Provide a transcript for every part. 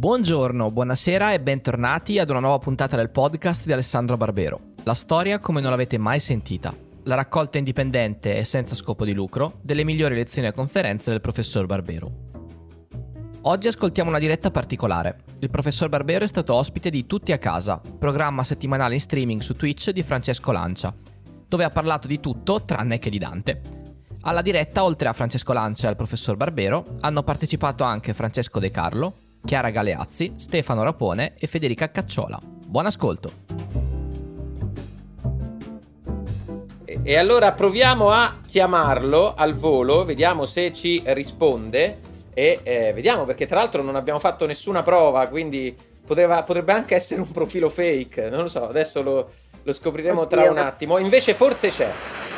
Buongiorno, buonasera e bentornati ad una nuova puntata del podcast di Alessandro Barbero. La storia come non l'avete mai sentita. La raccolta indipendente e senza scopo di lucro delle migliori lezioni e conferenze del professor Barbero. Oggi ascoltiamo una diretta particolare. Il professor Barbero è stato ospite di Tutti a casa, programma settimanale in streaming su Twitch di Francesco Lancia, dove ha parlato di tutto tranne che di Dante. Alla diretta, oltre a Francesco Lancia e al professor Barbero, hanno partecipato anche Francesco De Carlo, Chiara Galeazzi, Stefano Rapone e Federica Cacciola. Buon ascolto! E allora proviamo a chiamarlo al volo, vediamo se ci risponde e eh, vediamo perché tra l'altro non abbiamo fatto nessuna prova, quindi poteva, potrebbe anche essere un profilo fake, non lo so, adesso lo, lo scopriremo tra un attimo. Invece forse c'è.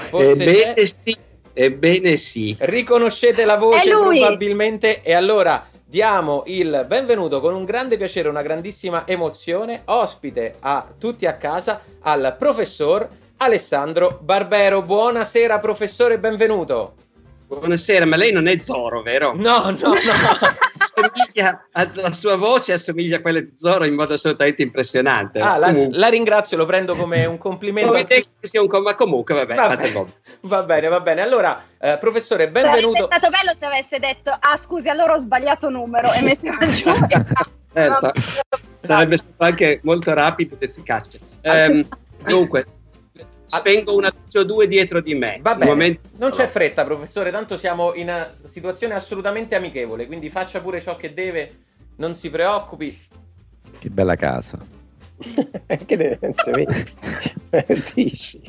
Forse Ebbene c'è. sì, ebbene sì. Riconoscete la voce probabilmente e allora diamo il benvenuto con un grande piacere, una grandissima emozione, ospite a tutti a casa, al professor Alessandro Barbero. Buonasera professore, benvenuto. Buonasera, ma lei non è Zoro, vero? No, no, no. assomiglia la sua voce assomiglia a quella di Zoro in modo assolutamente impressionante. Ah, la, la, ringrazio, lo prendo come un complimento. Come te che sia un ma comunque, vabbè, va, bene, va bene, va bene. Allora, eh, professore, benvenuto. Sarebbe stato bello se avesse detto, ah scusi, allora ho sbagliato numero e metteva giù. certo. Sarebbe stato anche molto rapido ed efficace. Um, dunque, spengo una luce o due dietro di me. Va bene, momento... non c'è fretta, professore, tanto siamo in una situazione assolutamente amichevole, quindi faccia pure ciò che deve, non si preoccupi. Che bella casa. che ne dici?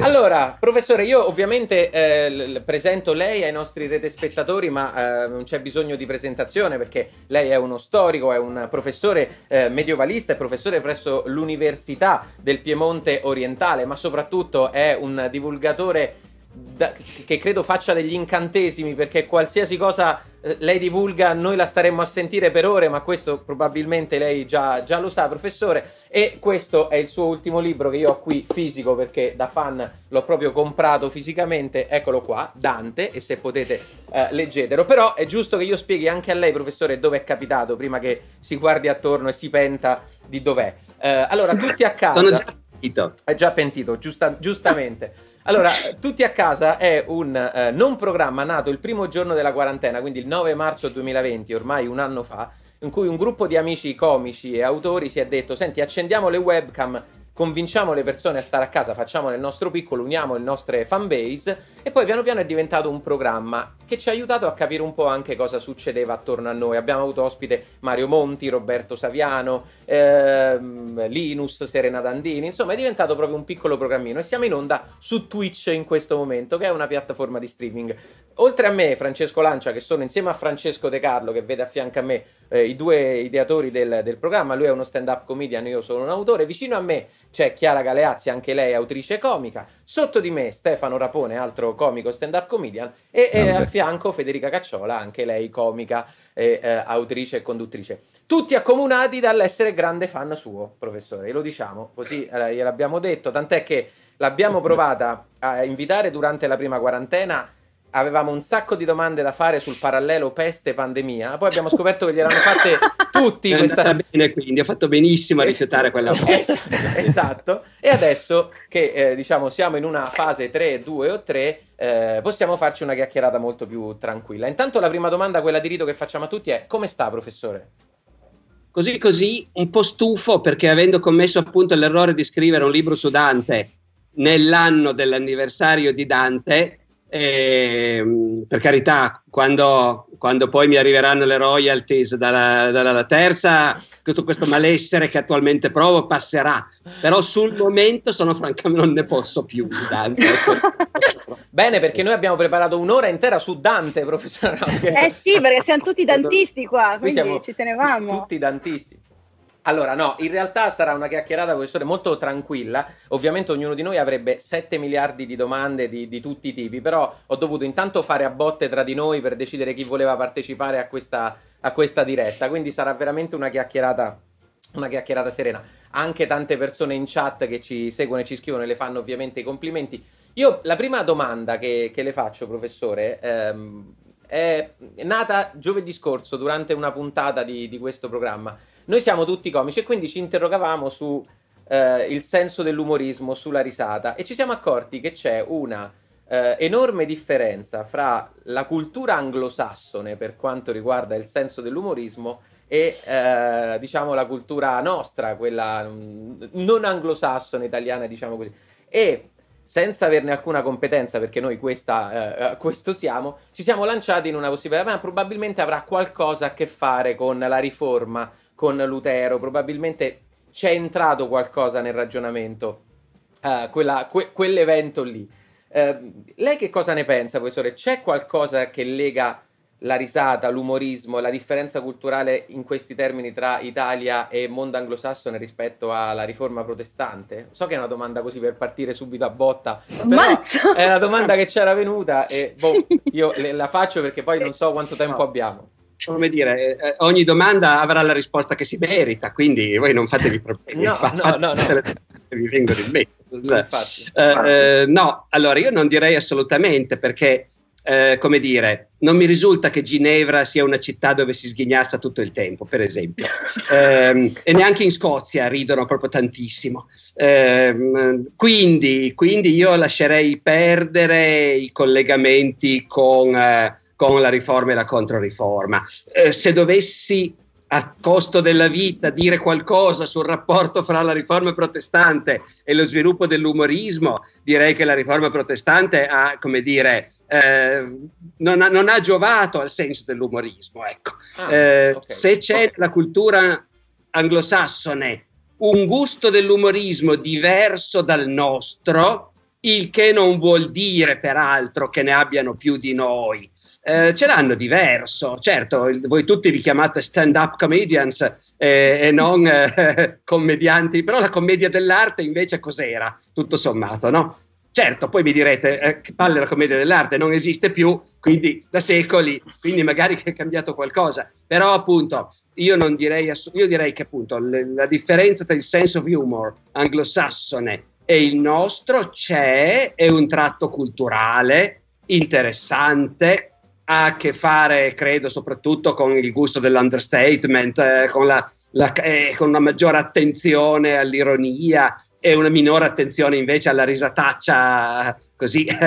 allora, professore, io ovviamente eh, presento lei ai nostri rete spettatori, ma eh, non c'è bisogno di presentazione perché lei è uno storico, è un professore eh, mediovalista, è professore presso l'Università del Piemonte Orientale, ma soprattutto è un divulgatore da, che credo faccia degli incantesimi perché qualsiasi cosa eh, lei divulga noi la staremmo a sentire per ore ma questo probabilmente lei già, già, lo sa professore. E questo è il suo ultimo libro che io ho qui fisico perché da fan l'ho proprio comprato fisicamente. Eccolo qua Dante e se potete eh, leggetelo. Però è giusto che io spieghi anche a lei professore dove è capitato prima che si guardi attorno e si penta di dov'è. Eh, allora tutti a casa. sono già pentito. È già pentito giusta, giustamente. Allora, Tutti a casa è un eh, non programma nato il primo giorno della quarantena, quindi il 9 marzo 2020, ormai un anno fa, in cui un gruppo di amici comici e autori si è detto, senti, accendiamo le webcam convinciamo le persone a stare a casa, facciamo nel nostro piccolo, uniamo le nostre fanbase e poi piano piano è diventato un programma che ci ha aiutato a capire un po' anche cosa succedeva attorno a noi. Abbiamo avuto ospite Mario Monti, Roberto Saviano, ehm, Linus, Serena Dandini, insomma è diventato proprio un piccolo programmino e siamo in onda su Twitch in questo momento che è una piattaforma di streaming. Oltre a me, Francesco Lancia, che sono insieme a Francesco De Carlo, che vede a fianco a me eh, i due ideatori del, del programma, lui è uno stand-up comedian, io sono un autore, vicino a me c'è Chiara Galeazzi, anche lei autrice comica, sotto di me Stefano Rapone, altro comico stand-up comedian, e, e a fianco Federica Cacciola, anche lei comica, e, eh, autrice e conduttrice. Tutti accomunati dall'essere grande fan suo, professore, lo diciamo, così eh, gliel'abbiamo detto, tant'è che l'abbiamo provata a invitare durante la prima quarantena avevamo un sacco di domande da fare sul parallelo peste-pandemia, poi abbiamo scoperto che gliel'hanno fatte tutti. È questa... bene, quindi ha fatto benissimo a rifiutare quella esatto, esatto, e adesso che eh, diciamo siamo in una fase 3, 2 o 3, eh, possiamo farci una chiacchierata molto più tranquilla. Intanto la prima domanda, quella di rito che facciamo a tutti è come sta professore? Così così, un po' stufo perché avendo commesso appunto l'errore di scrivere un libro su Dante nell'anno dell'anniversario di Dante, eh, per carità, quando, quando, poi mi arriveranno le royalties dalla, dalla, terza, tutto questo malessere che attualmente provo passerà. Però sul momento sono francamente non ne posso più. Dante. Bene, perché noi abbiamo preparato un'ora intera su Dante, professore. No, eh sì, perché siamo tutti dantisti qua, quindi ci tenevamo. Tutti dantisti. Allora, no, in realtà sarà una chiacchierata, professore, molto tranquilla. Ovviamente ognuno di noi avrebbe 7 miliardi di domande di, di, tutti i tipi, però ho dovuto intanto fare a botte tra di noi per decidere chi voleva partecipare a questa, a questa diretta, quindi sarà veramente una chiacchierata, una chiacchierata serena. Anche tante persone in chat che ci seguono e ci scrivono e le fanno ovviamente i complimenti. Io la prima domanda che, che le faccio, professore, ehm, è nata giovedì scorso durante una puntata di, di questo programma. Noi siamo tutti comici e quindi ci interrogavamo su eh, il senso dell'umorismo, sulla risata e ci siamo accorti che c'è una eh, enorme differenza fra la cultura anglosassone per quanto riguarda il senso dell'umorismo e eh, diciamo la cultura nostra, quella mm, non anglosassone italiana, diciamo così. E senza averne alcuna competenza, perché noi questa, eh, questo siamo, ci siamo lanciati in una possibilità, ma probabilmente avrà qualcosa a che fare con la riforma, con Lutero, probabilmente c'è entrato qualcosa nel ragionamento, uh, quella, que- quell'evento lì. Uh, lei che cosa ne pensa, professore? C'è qualcosa che lega la risata, l'umorismo, la differenza culturale in questi termini tra Italia e mondo anglosassone rispetto alla riforma protestante? So che è una domanda così per partire subito a botta, però Mazza. è una domanda che c'era venuta e boh, io le, la faccio perché poi non so quanto tempo abbiamo come dire, eh, ogni domanda avrà la risposta che si merita, quindi voi non fatevi problemi. No, no, no, no. Vi vengono in mente. Eh, eh, no, allora io non direi assolutamente perché, eh, come dire, non mi risulta che Ginevra sia una città dove si sghignazza tutto il tempo, per esempio. Eh, e neanche in Scozia ridono proprio tantissimo. Eh, quindi, quindi, io lascerei perdere i collegamenti con eh, con la riforma e la controriforma. Eh, se dovessi a costo della vita dire qualcosa sul rapporto fra la riforma protestante e lo sviluppo dell'umorismo, direi che la riforma protestante ha, come dire, eh, non, ha, non, ha, giovato al senso dell'umorismo. Ecco. Ah, eh, okay. Se c'è okay. la cultura anglosassone un gusto dell'umorismo diverso dal nostro, il che non vuol dire peraltro che ne abbiano più di noi eh, ce l'hanno diverso. Certo, voi tutti vi chiamate stand-up comedians eh, e non eh, commedianti, però la commedia dell'arte invece cos'era, tutto sommato, no? Certo, poi mi direte eh, che palle la commedia dell'arte non esiste più, quindi da secoli, quindi magari è cambiato qualcosa, però appunto io non direi, io direi che appunto le, la differenza tra il sense of humor anglosassone e il nostro c'è, è un tratto culturale interessante, ha a che fare, credo, soprattutto con il gusto dell'understatement, eh, con, la, la, eh, con una maggiore attenzione all'ironia e una minore attenzione invece alla risataccia così.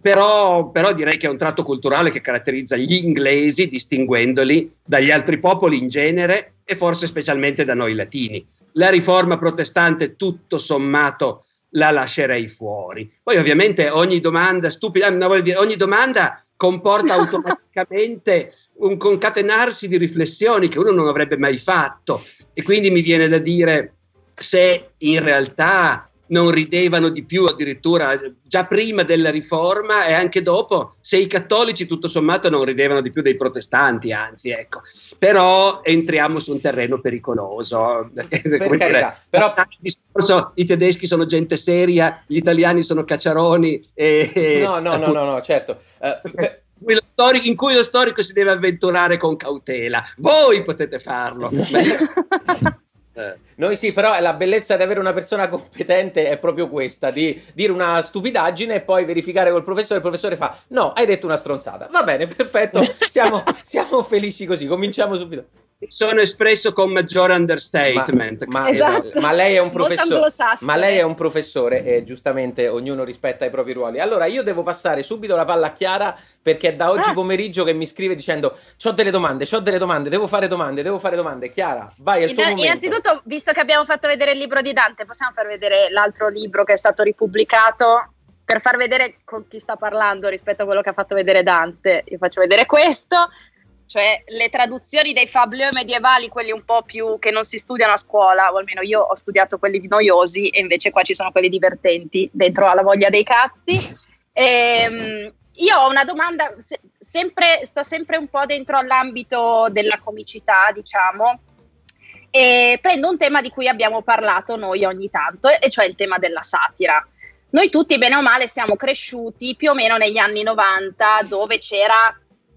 Però, però, direi che è un tratto culturale che caratterizza gli inglesi, distinguendoli dagli altri popoli in genere e forse specialmente da noi latini. La riforma protestante, tutto sommato, la lascerei fuori. Poi ovviamente ogni domanda stupida, no, dire, ogni domanda comporta automaticamente un concatenarsi di riflessioni che uno non avrebbe mai fatto e quindi mi viene da dire se in realtà non ridevano di più addirittura già prima della riforma e anche dopo, se i cattolici tutto sommato non ridevano di più dei protestanti, anzi ecco, però entriamo su un terreno pericoloso. Per carità, però... discorso, I tedeschi sono gente seria, gli italiani sono cacciaroni. E, no, no, no, no, no, certo. Uh, in cui lo storico si deve avventurare con cautela. Voi potete farlo. Eh. Noi sì, però la bellezza di avere una persona competente è proprio questa, di dire una stupidaggine e poi verificare col professore. Il professore fa, no, hai detto una stronzata. Va bene, perfetto, siamo, siamo felici così, cominciamo subito sono espresso con maggiore understatement. Ma, ma, esatto. ma lei è un professore, ma lei è un professore e giustamente ognuno rispetta i propri ruoli. Allora io devo passare subito la palla a Chiara perché è da oggi ah. pomeriggio che mi scrive dicendo ho delle domande, ho delle domande, devo fare domande, devo fare domande. Chiara, vai, il tuo momento. Innanzitutto, visto che abbiamo fatto vedere il libro di Dante, possiamo far vedere l'altro libro che è stato ripubblicato per far vedere con chi sta parlando rispetto a quello che ha fatto vedere Dante. Io faccio vedere questo cioè le traduzioni dei fablieux medievali, quelli un po' più che non si studiano a scuola, o almeno io ho studiato quelli noiosi e invece qua ci sono quelli divertenti, dentro alla voglia dei cazzi. Ehm, io ho una domanda, se, sempre, sta sempre un po' dentro all'ambito della comicità, diciamo, e prendo un tema di cui abbiamo parlato noi ogni tanto, e cioè il tema della satira. Noi tutti, bene o male, siamo cresciuti più o meno negli anni 90, dove c'era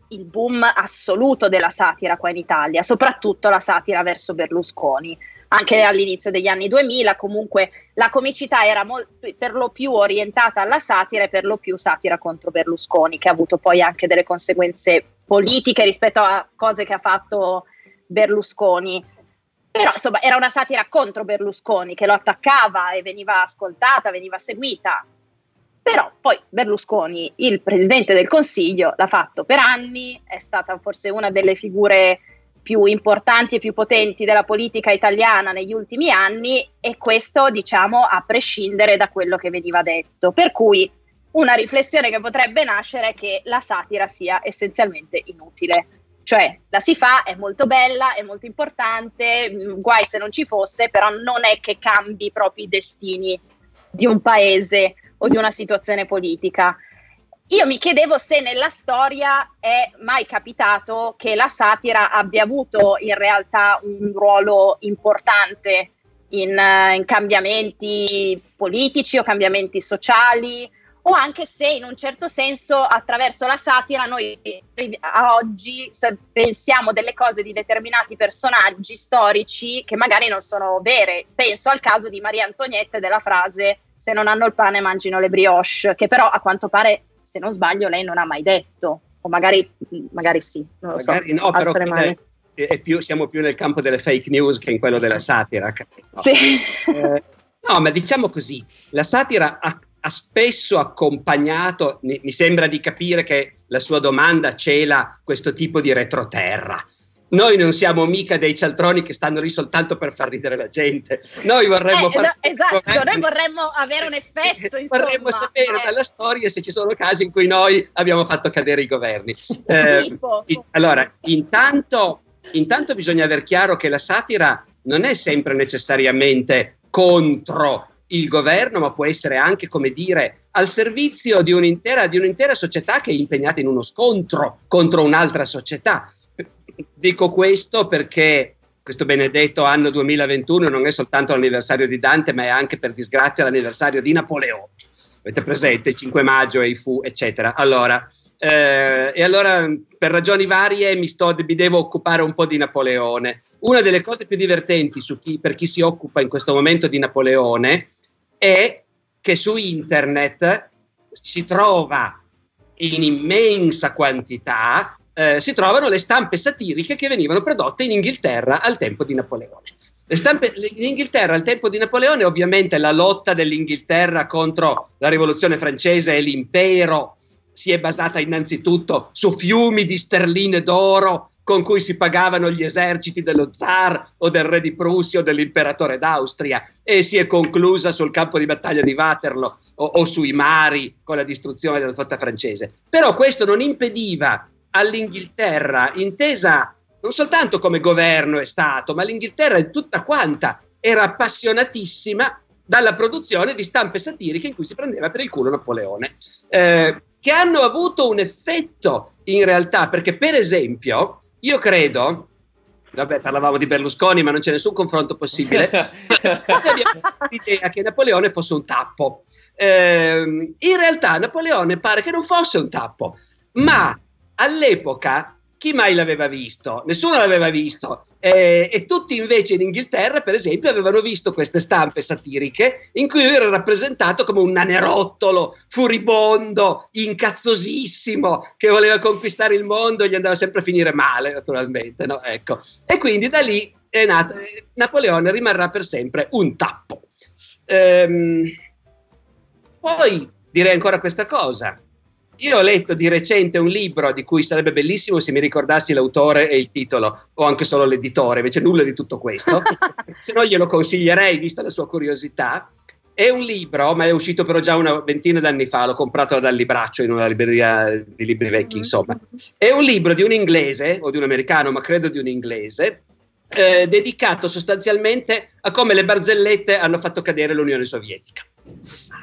il boom assoluto della satira qua in Italia, soprattutto la satira verso Berlusconi. anche all'inizio degli anni 2000, comunque la comicità era molto, per lo più orientata alla satira e per lo più satira contro Berlusconi, che ha avuto poi anche delle conseguenze politiche rispetto a cose che ha fatto Berlusconi. Però insomma era una satira contro Berlusconi che lo attaccava e veniva ascoltata, veniva seguita. Però poi Berlusconi, il presidente del Consiglio, l'ha fatto per anni, è stata forse una delle figure più importanti e più potenti della politica italiana negli ultimi anni e questo diciamo a prescindere da quello che veniva detto. Per cui una riflessione che potrebbe nascere è che la satira sia essenzialmente inutile. Cioè, la si fa, è molto bella, è molto importante, mm, guai se non ci fosse, però non è che cambi proprio i destini di un paese o di una situazione politica. Io mi chiedevo se nella storia è mai capitato che la satira abbia avuto in realtà un ruolo importante in, uh, in cambiamenti politici o cambiamenti sociali o anche se in un certo senso attraverso la satira noi a oggi pensiamo delle cose di determinati personaggi storici che magari non sono vere. Penso al caso di Maria Antonietta della frase se non hanno il pane mangino le brioche, che però a quanto pare se non sbaglio, lei non ha mai detto, o magari, magari sì, non lo magari so. No, però è più, siamo più nel campo delle fake news che in quello della satira. No. Sì. Eh, no, ma diciamo così, la satira ha, ha spesso accompagnato, mi, sembra di capire che la sua domanda cela questo tipo di retroterra. Noi non siamo mica dei cialtroni che stanno lì soltanto per far ridere la gente. Noi vorremmo eh, fare. Esatto, noi vorremmo avere un effetto. Insomma. Vorremmo sapere eh. dalla storia se ci sono casi in cui noi abbiamo fatto cadere i governi. Eh, allora, intanto, intanto bisogna aver chiaro che la satira non è sempre necessariamente contro il governo, ma può essere anche, come dire, al servizio di un'intera, di un'intera società che è impegnata in uno scontro contro un'altra società dico questo perché questo benedetto anno 2021 non è soltanto l'anniversario di Dante, ma è anche per disgrazia l'anniversario di Napoleone. Avete presente il 5 maggio e i fu, eccetera. Allora, eh, e allora per ragioni varie mi, sto, mi, devo occupare un po' di Napoleone. Una delle cose più divertenti chi, per chi si occupa in questo momento di Napoleone è che su internet si trova in immensa quantità eh, si trovano le stampe satiriche che venivano prodotte in Inghilterra al tempo di Napoleone. Le stampe, in Inghilterra al tempo di Napoleone ovviamente la lotta dell'Inghilterra contro la rivoluzione francese e l'impero si è basata innanzitutto su fiumi di sterline d'oro con cui si pagavano gli eserciti dello zar o del re di Prussia o dell'imperatore d'Austria e si è conclusa sul campo di battaglia di Waterloo o, o sui mari con la distruzione della flotta francese. Però questo non impediva all'Inghilterra, intesa non soltanto come governo e Stato, ma l'Inghilterra in tutta quanta era appassionatissima dalla produzione di stampe satiriche in cui si prendeva per il culo Napoleone, eh, che hanno avuto un effetto in realtà, perché per esempio, io credo, vabbè parlavamo di Berlusconi ma non c'è nessun confronto possibile, l'idea che Napoleone fosse un tappo. Eh, in realtà Napoleone pare che non fosse un tappo, ma all'epoca chi mai l'aveva visto? Nessuno l'aveva visto. Eh, e tutti invece in Inghilterra, per esempio, avevano visto queste stampe satiriche in cui lui era rappresentato come un nanerottolo furibondo, incazzosissimo, che voleva conquistare il mondo e gli andava sempre a finire male, naturalmente. No? Ecco. E quindi da lì è nato. Napoleone rimarrà per sempre un tappo. Ehm, poi direi ancora questa cosa io ho letto di recente un libro di cui sarebbe bellissimo se mi ricordassi l'autore e il titolo, o anche solo l'editore, invece nulla di tutto questo, se no glielo consiglierei vista la sua curiosità. È un libro, ma è uscito però già una ventina d'anni fa, l'ho comprato dal libraccio in una libreria di libri vecchi, mm-hmm. insomma. È un libro di un inglese, o di un americano, ma credo di un inglese, eh, dedicato sostanzialmente a come le barzellette hanno fatto cadere l'Unione Sovietica.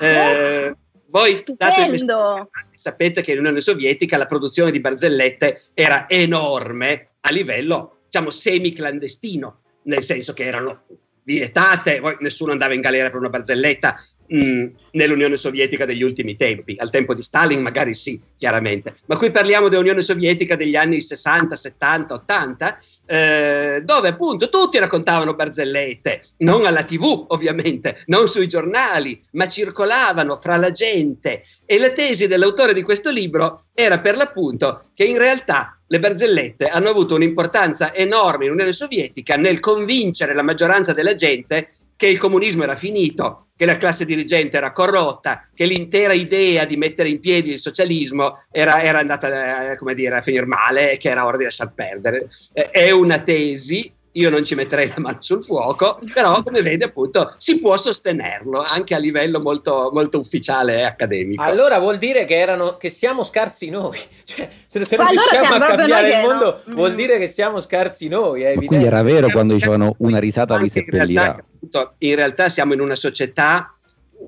Eh, voi Stupendo. sapete che nell'Unione Sovietica la produzione di barzellette era enorme a livello, diciamo, semi-clandestino, nel senso che erano vietate, poi nessuno andava in galera per una barzelletta mh, nell'Unione Sovietica degli ultimi tempi, al tempo di Stalin magari sì, chiaramente, ma qui parliamo dell'Unione Sovietica degli anni 60, 70, 80, eh, dove appunto tutti raccontavano barzellette, non alla tv ovviamente, non sui giornali, ma circolavano fra la gente. E la tesi dell'autore di questo libro era per l'appunto che in realtà le barzellette hanno avuto un'importanza enorme in Unione Sovietica nel convincere la maggioranza della gente che il comunismo era finito, che la classe dirigente era corrotta, che l'intera idea di mettere in piedi il socialismo era, era andata eh, dire, a finire male e che era ora di lasciar perdere. Eh, è una tesi io non ci metterei la mano sul fuoco, però come vede appunto si può sostenerlo anche a livello molto, molto ufficiale e accademico. Allora vuol dire che, erano, che siamo scarsi noi, cioè, se, se non allora riusciamo a cambiare il mondo no? vuol mm. dire che siamo scarsi noi. È quindi era vero quando dicevano una risata vi seppellirà. In, in realtà siamo in una società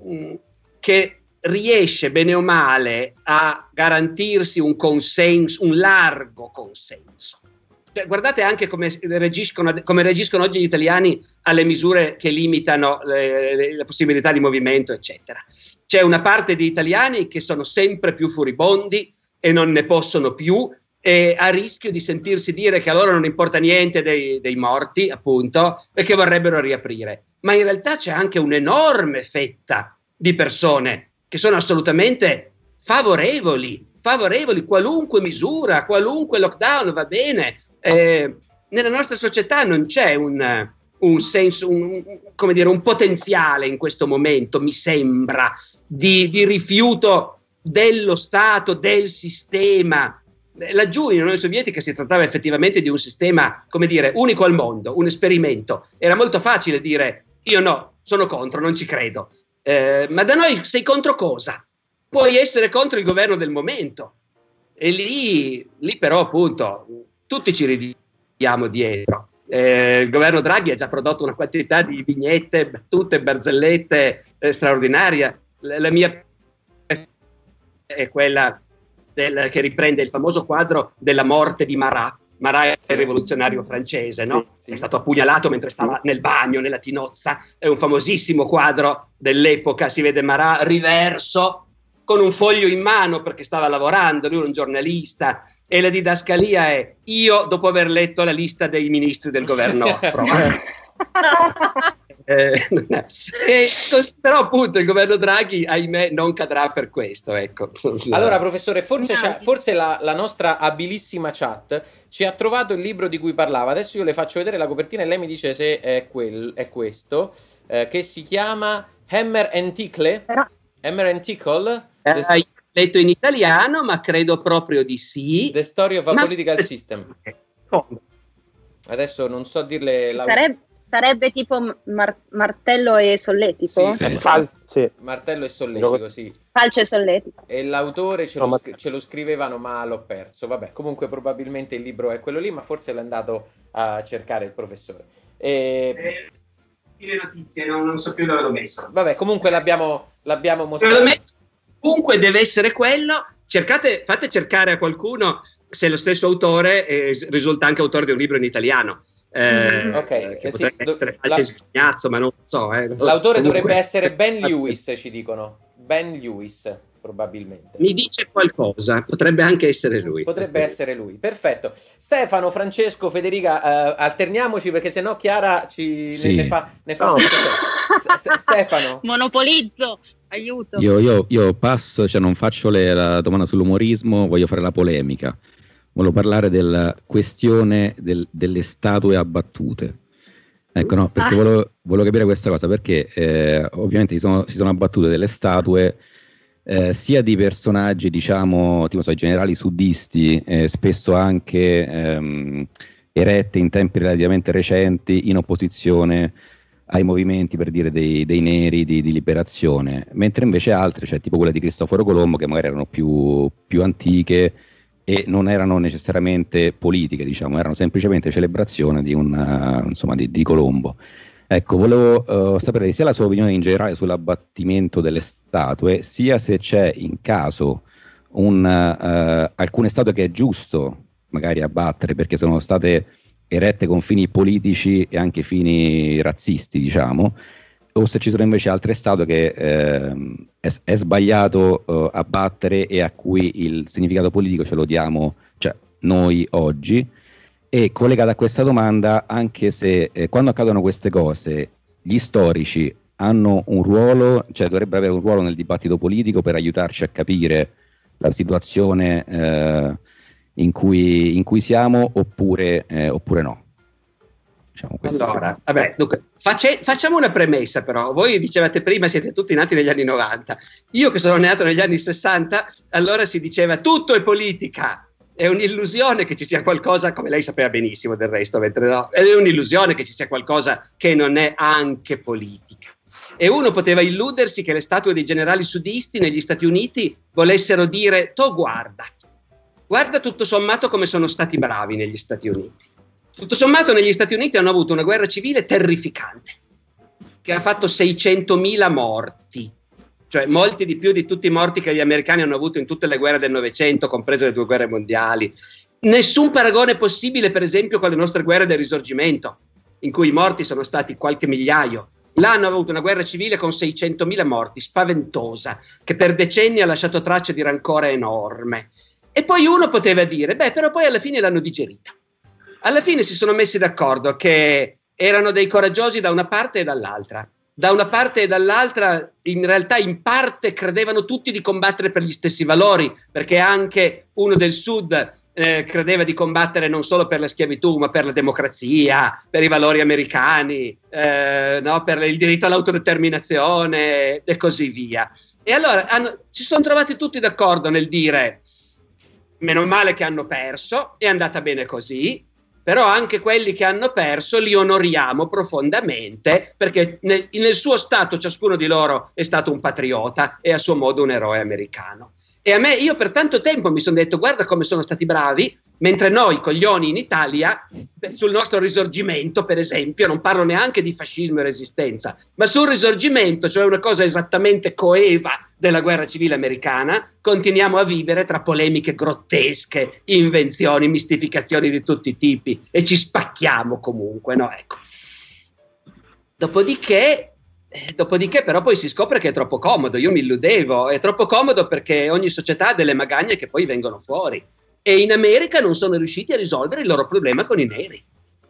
mh, mm, che riesce bene o male a garantirsi un consenso, un largo consenso cioè, guardate anche come reagiscono, come reagiscono, oggi gli italiani alle misure che limitano le, le, la possibilità di movimento, eccetera. C'è una parte di italiani che sono sempre più furibondi e non ne possono più e a rischio di sentirsi dire che a loro non importa niente dei, dei morti, appunto, e che vorrebbero riaprire. Ma in realtà c'è anche un'enorme fetta di persone che sono assolutamente favorevoli, favorevoli, qualunque misura, qualunque lockdown va bene, eh, nella nostra società non c'è un, un senso, un, come dire, un potenziale in questo momento, mi sembra, di, di rifiuto dello Stato, del sistema. Laggiù in Unione Sovietica si trattava effettivamente di un sistema, come dire, unico al mondo, un esperimento. Era molto facile dire io no, sono contro, non ci credo. Eh, ma da noi sei contro cosa? Puoi essere contro il governo del momento. E lì, lì però appunto tutti ci ridiamo dietro. Eh, il governo Draghi ha già prodotto una quantità di vignette, battute, barzellette eh, straordinaria. La, la, mia è quella del, che riprende il famoso quadro della morte di Marat. Marat è il rivoluzionario francese, no? Sì, sì. È stato appugnalato mentre stava nel bagno, nella tinozza. È un famosissimo quadro dell'epoca. Si vede Marat riverso con un foglio in mano perché stava lavorando. Lui è un giornalista e la didascalia è io dopo aver letto la lista dei ministri del governo eh, eh, però appunto il governo Draghi ahimè non cadrà per questo ecco. allora professore forse, forse la, la, nostra abilissima chat ci ha trovato il libro di cui parlava. Adesso io le faccio vedere la copertina e lei mi dice se è, quel, è questo eh, che si chiama Hammer and Tickle. Però... Hammer and Tickle eh, letto in italiano, ma credo proprio di sì. The Story of a ma... Political System. Adesso non so dirle... La... Sarebbe, sarebbe tipo mar- martello e solletico? Sì, sì. Fal- sì. Martello e solletico, sì. Falce e solletico. E l'autore ce, no, lo, ma... ce lo scrivevano, ma l'ho perso. Vabbè, comunque probabilmente il libro è quello lì, ma forse l'è andato a cercare il professore. E... Eh, le notizie, no, non so più dove l'ho messo. Vabbè, comunque l'abbiamo, l'abbiamo mostrato. L'ho messo comunque deve essere quello. Cercate, fate cercare a qualcuno se lo stesso autore eh, risulta anche autore di un libro in italiano. Eh, mm, ok, che eh sì, essere la... Schignazzo, ma non so. Eh. L'autore Comunque... dovrebbe essere Ben Lewis, ci dicono. Ben Lewis, probabilmente. Mi dice qualcosa, potrebbe anche essere lui. Potrebbe essere lui, perfetto. Stefano, Francesco, Federica, uh, alterniamoci perché sennò Chiara ci, sì. ne, ne, fa, ne fa no. S- Stefano. Monopolizzo. Aiuto. Io, io, io passo, cioè non faccio le, la domanda sull'umorismo, voglio fare la polemica. Voglio parlare della questione del, delle statue abbattute. Ecco, no, perché ah. volevo, volevo, capire questa cosa, perché eh, ovviamente si sono, si sono, abbattute delle statue eh, sia di personaggi, diciamo, tipo so, generali suddisti, eh, spesso anche ehm, erette in tempi relativamente recenti, in opposizione ai movimenti per dire dei, dei neri di, di, liberazione, mentre invece altre, cioè tipo quelle di Cristoforo Colombo, che magari erano più, più antiche e non erano necessariamente politiche, diciamo, erano semplicemente celebrazione di, una, insomma, di, di Colombo. Ecco, volevo uh, sapere sia la sua opinione in generale sull'abbattimento delle statue, sia se c'è in caso un, uh, alcune statue che è giusto magari abbattere perché sono state erette con fini politici e anche fini razzisti, diciamo, o se ci sono invece altre statue che eh, è, è, sbagliato eh, abbattere e a cui il significato politico ce lo diamo cioè, noi oggi. E collegata a questa domanda, anche se eh, quando accadono queste cose, gli storici hanno un ruolo, cioè dovrebbero avere un ruolo nel dibattito politico per aiutarci a capire la situazione eh, in, cui, in, cui, siamo oppure, eh, oppure no. Diciamo allora, vabbè, dunque, face, facciamo una premessa però. Voi dicevate prima siete tutti nati negli anni 90. Io che sono nato negli anni 60, allora si diceva tutto è politica. È un'illusione che ci sia qualcosa, come lei sapeva benissimo del resto, mentre no, è un'illusione che ci sia qualcosa che non è anche politica e uno poteva illudersi che le statue dei generali sudisti negli Stati Uniti volessero dire to guarda, guarda tutto sommato come sono stati bravi negli Stati Uniti. Tutto sommato negli Stati Uniti hanno avuto una guerra civile terrificante, che ha fatto 600.000 morti, cioè molti di più di tutti i morti che gli americani hanno avuto in tutte le guerre del Novecento, comprese le due guerre mondiali. Nessun paragone possibile, per esempio, con le nostre guerre del Risorgimento, in cui i morti sono stati qualche migliaio. Là hanno avuto una guerra civile con 600.000 morti, spaventosa, che per decenni ha lasciato tracce di rancore enorme. E poi uno poteva dire, beh, però poi alla fine l'hanno digerita. Alla fine si sono messi d'accordo che erano dei coraggiosi da una parte e dall'altra. Da una parte e dall'altra, in realtà in parte credevano tutti di combattere per gli stessi valori, perché anche uno del sud eh, credeva di combattere non solo per la schiavitù, ma per la democrazia, per i valori americani, eh, no? per il diritto all'autodeterminazione e così via. E allora hanno, si sono trovati tutti d'accordo nel dire meno male che hanno perso, è andata bene così, però anche quelli che hanno perso li onoriamo profondamente perché nel, nel suo stato ciascuno di loro è stato un patriota e a suo modo un eroe americano. E a me, io per tanto tempo mi sono detto, guarda come sono stati bravi, mentre noi, coglioni in Italia, sul nostro risorgimento, per esempio, non parlo neanche di fascismo e resistenza, ma sul risorgimento, cioè una cosa esattamente coeva della guerra civile americana, continuiamo a vivere tra polemiche grottesche, invenzioni, mistificazioni di tutti i tipi e ci spacchiamo comunque, no? Ecco. Dopodiché eh, dopodiché però poi si scopre che è troppo comodo, io mi illudevo, è troppo comodo perché ogni società ha delle magagne che poi vengono fuori e in America non sono riusciti a risolvere il loro problema con i neri.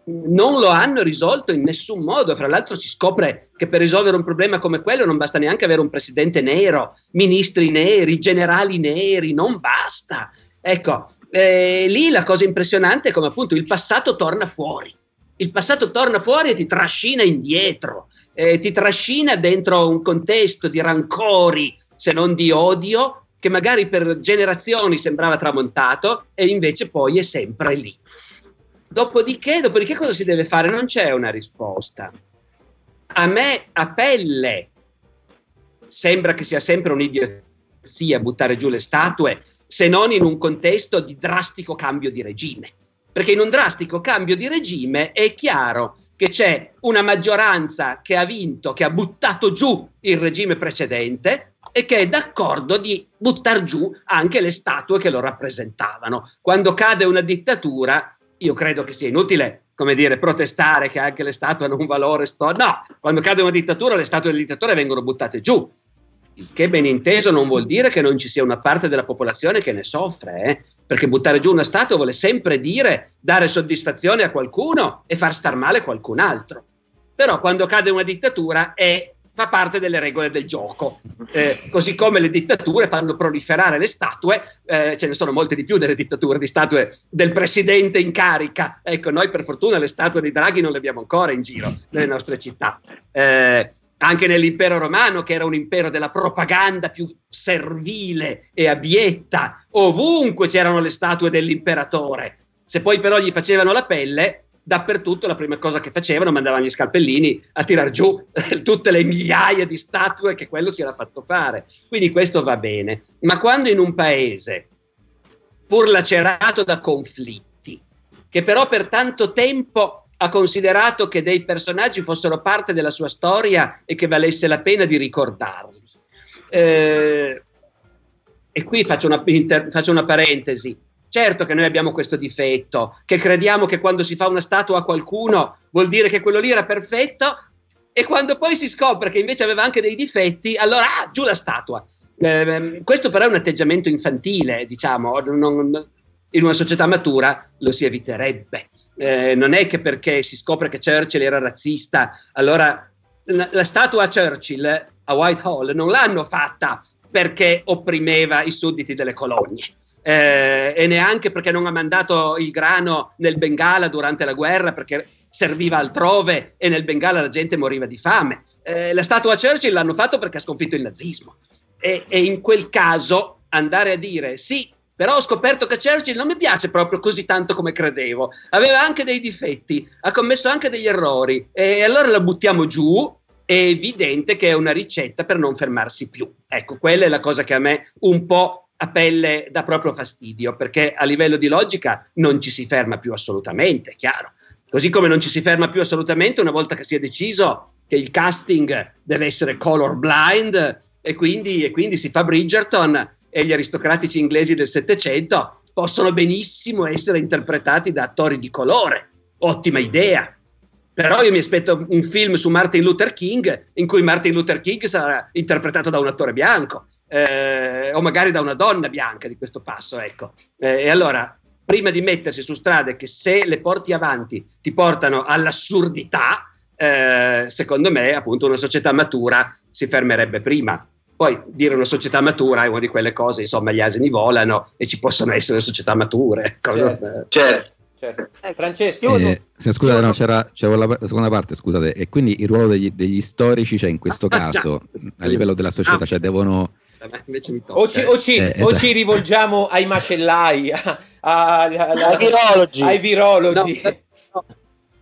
Non lo hanno risolto in nessun modo, fra l'altro si scopre che per risolvere un problema come quello non basta neanche avere un presidente nero, ministri neri, generali neri, non basta. Ecco, eh, lì la cosa impressionante è come appunto il passato torna fuori il passato torna fuori e ti trascina indietro, eh, ti trascina dentro un contesto di rancori, se non di odio, che magari per generazioni sembrava tramontato e invece poi è sempre lì. Dopodiché, dopodiché cosa si deve fare? Non c'è una risposta. A me a pelle sembra che sia sempre un'idiozia buttare giù le statue, se non in un contesto di drastico cambio di regime perché in un drastico cambio di regime è chiaro che c'è una maggioranza che ha vinto, che ha buttato giù il regime precedente e che è d'accordo di buttare giù anche le statue che lo rappresentavano. Quando cade una dittatura, io credo che sia inutile come dire, protestare che anche le statue hanno un valore storico. No, quando cade una dittatura, le statue del dittatore vengono buttate giù. Il che ben inteso non vuol dire che non ci sia una parte della popolazione che ne soffre, eh? perché buttare giù una statua vuole sempre dire dare soddisfazione a qualcuno e far star male qualcun altro. Però quando cade una dittatura è, fa parte delle regole del gioco, eh, così come le dittature fanno proliferare le statue, eh, ce ne sono molte di più delle dittature di statue del presidente in carica. Ecco, noi per fortuna le statue di Draghi non le abbiamo ancora in giro nelle nostre città. Eh, anche nell'impero romano, che era un impero della propaganda più servile e abietta, ovunque c'erano le statue dell'imperatore. Se poi però gli facevano la pelle, dappertutto la prima cosa che facevano mandavano gli scalpellini a tirar giù tutte le migliaia di statue che quello si era fatto fare. Quindi questo va bene. Ma quando in un paese, pur lacerato da conflitti, che però per tanto tempo ha considerato che dei personaggi fossero parte della sua storia e che valesse la pena di ricordarli. Eh, e qui faccio una, inter, faccio una parentesi. Certo che noi abbiamo questo difetto, che crediamo che quando si fa una statua a qualcuno vuol dire che quello lì era perfetto e quando poi si scopre che invece aveva anche dei difetti, allora ah, giù la statua. Eh, questo però è un atteggiamento infantile, diciamo, non, in una società matura lo si eviterebbe. Eh, non è che perché si scopre che Churchill era razzista, allora la, la statua a Churchill a Whitehall non l'hanno fatta perché opprimeva i sudditi delle colonie. Eh, e neanche perché non ha mandato il grano nel Bengala durante la guerra perché serviva altrove e nel Bengala la gente moriva di fame. Eh, la statua a Churchill l'hanno fatto perché ha sconfitto il nazismo. E, e, in quel caso andare a dire sì, però ho scoperto che Churchill non mi piace proprio così tanto come credevo. Aveva anche dei difetti, ha commesso anche degli errori e allora la buttiamo giù. È evidente che è una ricetta per non fermarsi più. Ecco, quella è la cosa che a me un po' a pelle dà proprio fastidio, perché a livello di logica non ci si ferma più assolutamente, chiaro. Così come non ci si ferma più assolutamente una volta che si è deciso che il casting deve essere color blind e quindi, e quindi si fa Bridgerton e gli aristocratici inglesi del Settecento possono benissimo essere interpretati da attori di colore. Ottima idea. Però io mi aspetto un film su Martin Luther King in cui Martin Luther King sarà interpretato da un attore bianco eh, o magari da una donna bianca di questo passo. Ecco. Eh, e allora, prima di mettersi su strade che se le porti avanti ti portano all'assurdità, eh, secondo me, appunto, una società matura si fermerebbe prima. Poi dire una società matura è una di quelle cose, insomma, gli asini volano e ci possono essere società mature. Ecco. Certo. certo. Certo. Eh, Francesco, eh, se, scusate, no, c'era, c'era la, la, seconda parte, scusate, e quindi il ruolo degli, degli storici, cioè in questo ah, caso, a livello della società, ah. cioè devono o ci, o, ci, eh, o ci, esatto. rivolgiamo ai macellai, a, a, a, ai virologi. Ai virologi. No, no.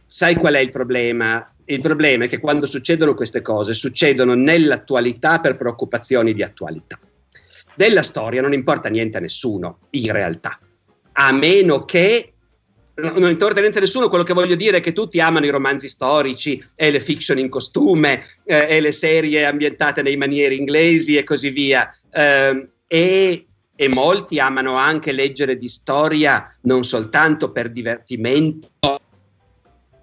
Sai qual è il problema? Il problema è che quando succedono queste cose, succedono nell'attualità per preoccupazioni di attualità. Della storia non importa niente a nessuno, in realtà, a meno che non importa niente a nessuno, quello che voglio dire è che tutti amano i romanzi storici e le fiction in costume eh, e le serie ambientate nei manieri inglesi e così via. Eh, e, e, molti amano anche leggere di storia non soltanto per divertimento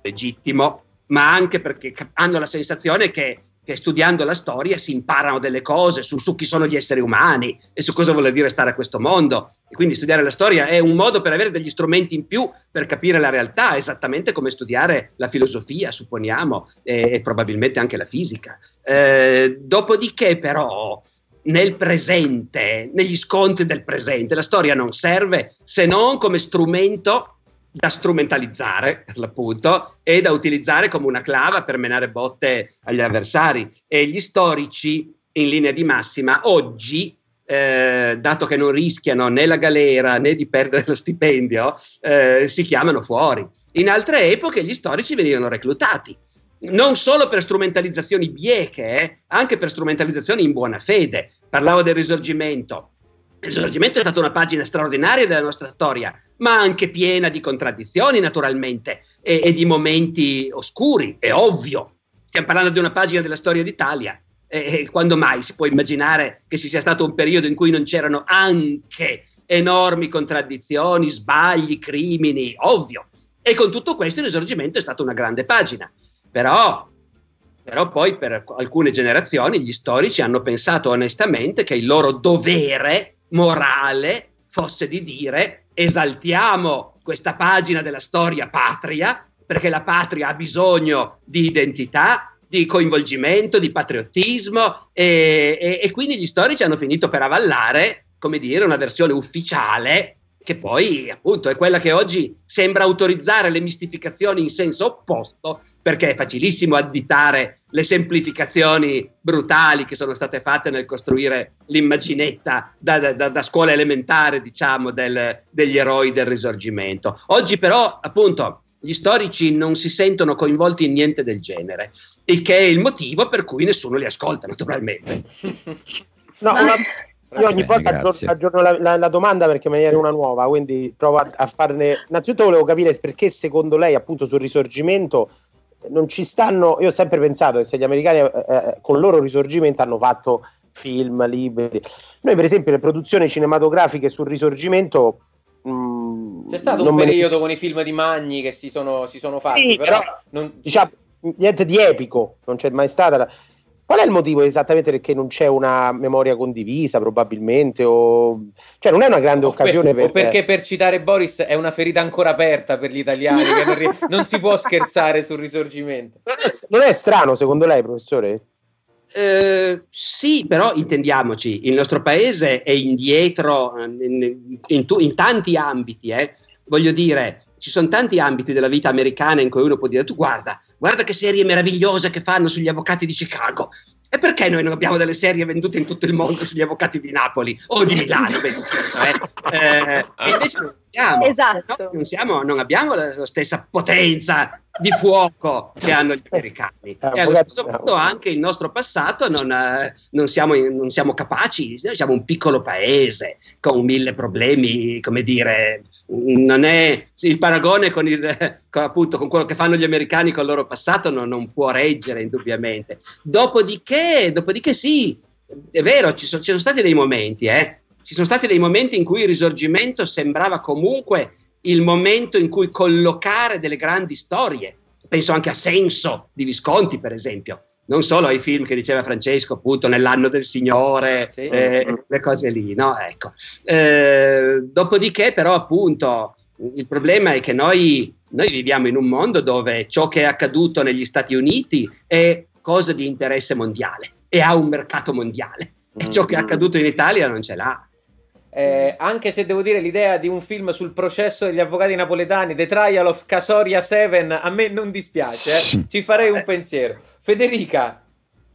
legittimo, ma anche perché hanno la sensazione che che studiando la storia si imparano delle cose su, su, chi sono gli esseri umani e su cosa vuol dire stare a questo mondo. E quindi studiare la storia è un modo per avere degli strumenti in più per capire la realtà, esattamente come studiare la filosofia, supponiamo, e, e probabilmente anche la fisica. Eh, dopodiché, però, nel presente, negli scontri del presente, la storia non serve se non come strumento da strumentalizzare per l'appunto e da utilizzare come una clava per menare botte agli avversari e gli storici in linea di massima oggi eh, dato che non rischiano né la galera né di perdere lo stipendio eh, si chiamano fuori in altre epoche gli storici venivano reclutati non solo per strumentalizzazioni bieche, eh, anche per strumentalizzazioni in buona fede. Parlavo del risorgimento. Il risorgimento è stata una pagina straordinaria della nostra storia, ma anche piena di contraddizioni naturalmente e, e di momenti oscuri, è ovvio. Stiamo parlando di una pagina della storia d'Italia. E, quando mai si può immaginare che ci sia stato un periodo in cui non c'erano anche enormi contraddizioni, sbagli, crimini? Ovvio. E con tutto questo il risorgimento è stata una grande pagina. Però però poi per alcune generazioni gli storici hanno pensato onestamente che il loro dovere morale fosse di dire esaltiamo questa pagina della storia patria, perché la patria ha bisogno di identità, di coinvolgimento, di patriottismo e, e, e quindi gli storici hanno finito per avallare, come dire, una versione ufficiale che poi appunto è quella che oggi sembra autorizzare le mistificazioni in senso opposto, perché è facilissimo additare le semplificazioni brutali che sono state fatte nel costruire l'immaginetta da, da, da scuola elementare, diciamo, del, degli eroi del risorgimento. Oggi però, appunto, gli storici non si sentono coinvolti in niente del genere, il che è il motivo per cui nessuno li ascolta, naturalmente. No, ma io ogni volta aggiorno, aggiorno la, la, la, domanda perché me ne viene una nuova, quindi provo a, a, farne. Innanzitutto volevo capire perché secondo lei, appunto, sul risorgimento non ci stanno. Io ho sempre pensato che se gli americani eh, eh, con il loro risorgimento hanno fatto film, libri. Noi, per esempio, le produzioni cinematografiche sul risorgimento mh, C'è stato un periodo me... con i film di Magni che si sono, si sono fatti, sì, però, però non... diciamo, niente di epico, non c'è mai stata. La... Qual è il motivo esattamente perché non c'è una memoria condivisa, probabilmente? O... Cioè, non è una grande o occasione per, per... O perché, per citare Boris, è una ferita ancora aperta per gli italiani, che non, ri... non, si può scherzare sul risorgimento. Non è, non è strano, secondo lei, professore? Eh, sì, però intendiamoci, il nostro paese è indietro in, in, in, in tanti ambiti. Eh. Voglio dire, ci sono tanti ambiti della vita americana in cui uno può dire tu guarda, guarda che serie meravigliosa che fanno sugli avvocati di Chicago. E perché noi non abbiamo delle serie vendute in tutto il mondo sugli avvocati di Napoli o di Milano? chiuso, eh? Eh, invece siamo, esatto. no, non, siamo, non abbiamo la stessa potenza di fuoco che hanno gli americani. E allo stesso modo anche il nostro passato non, eh, non, siamo, non, siamo, capaci, noi siamo un piccolo paese con mille problemi, come dire, non è il paragone con, il, con, appunto, con quello che fanno gli americani con il loro passato non, non può reggere indubbiamente. Dopodiché, dopodiché sì, è vero, ci sono, ci sono stati dei momenti, eh, ci sono stati dei momenti in cui il risorgimento sembrava comunque il momento in cui collocare delle grandi storie. Penso anche a Senso di Visconti, per esempio, non solo ai film che diceva Francesco, appunto, nell'anno del Signore, sì. eh, le cose lì, no? Ecco. Eh, dopodiché, però, appunto, il problema è che noi, noi viviamo in un mondo dove ciò che è accaduto negli Stati Uniti è cosa di interesse mondiale e ha un mercato mondiale. E ciò che è mm. accaduto in Italia non ce l'ha. Eh, anche se devo dire l'idea di un film sul processo degli avvocati napoletani, The Trial of Casoria 7, a me non dispiace, eh? ci farei un pensiero. Federica,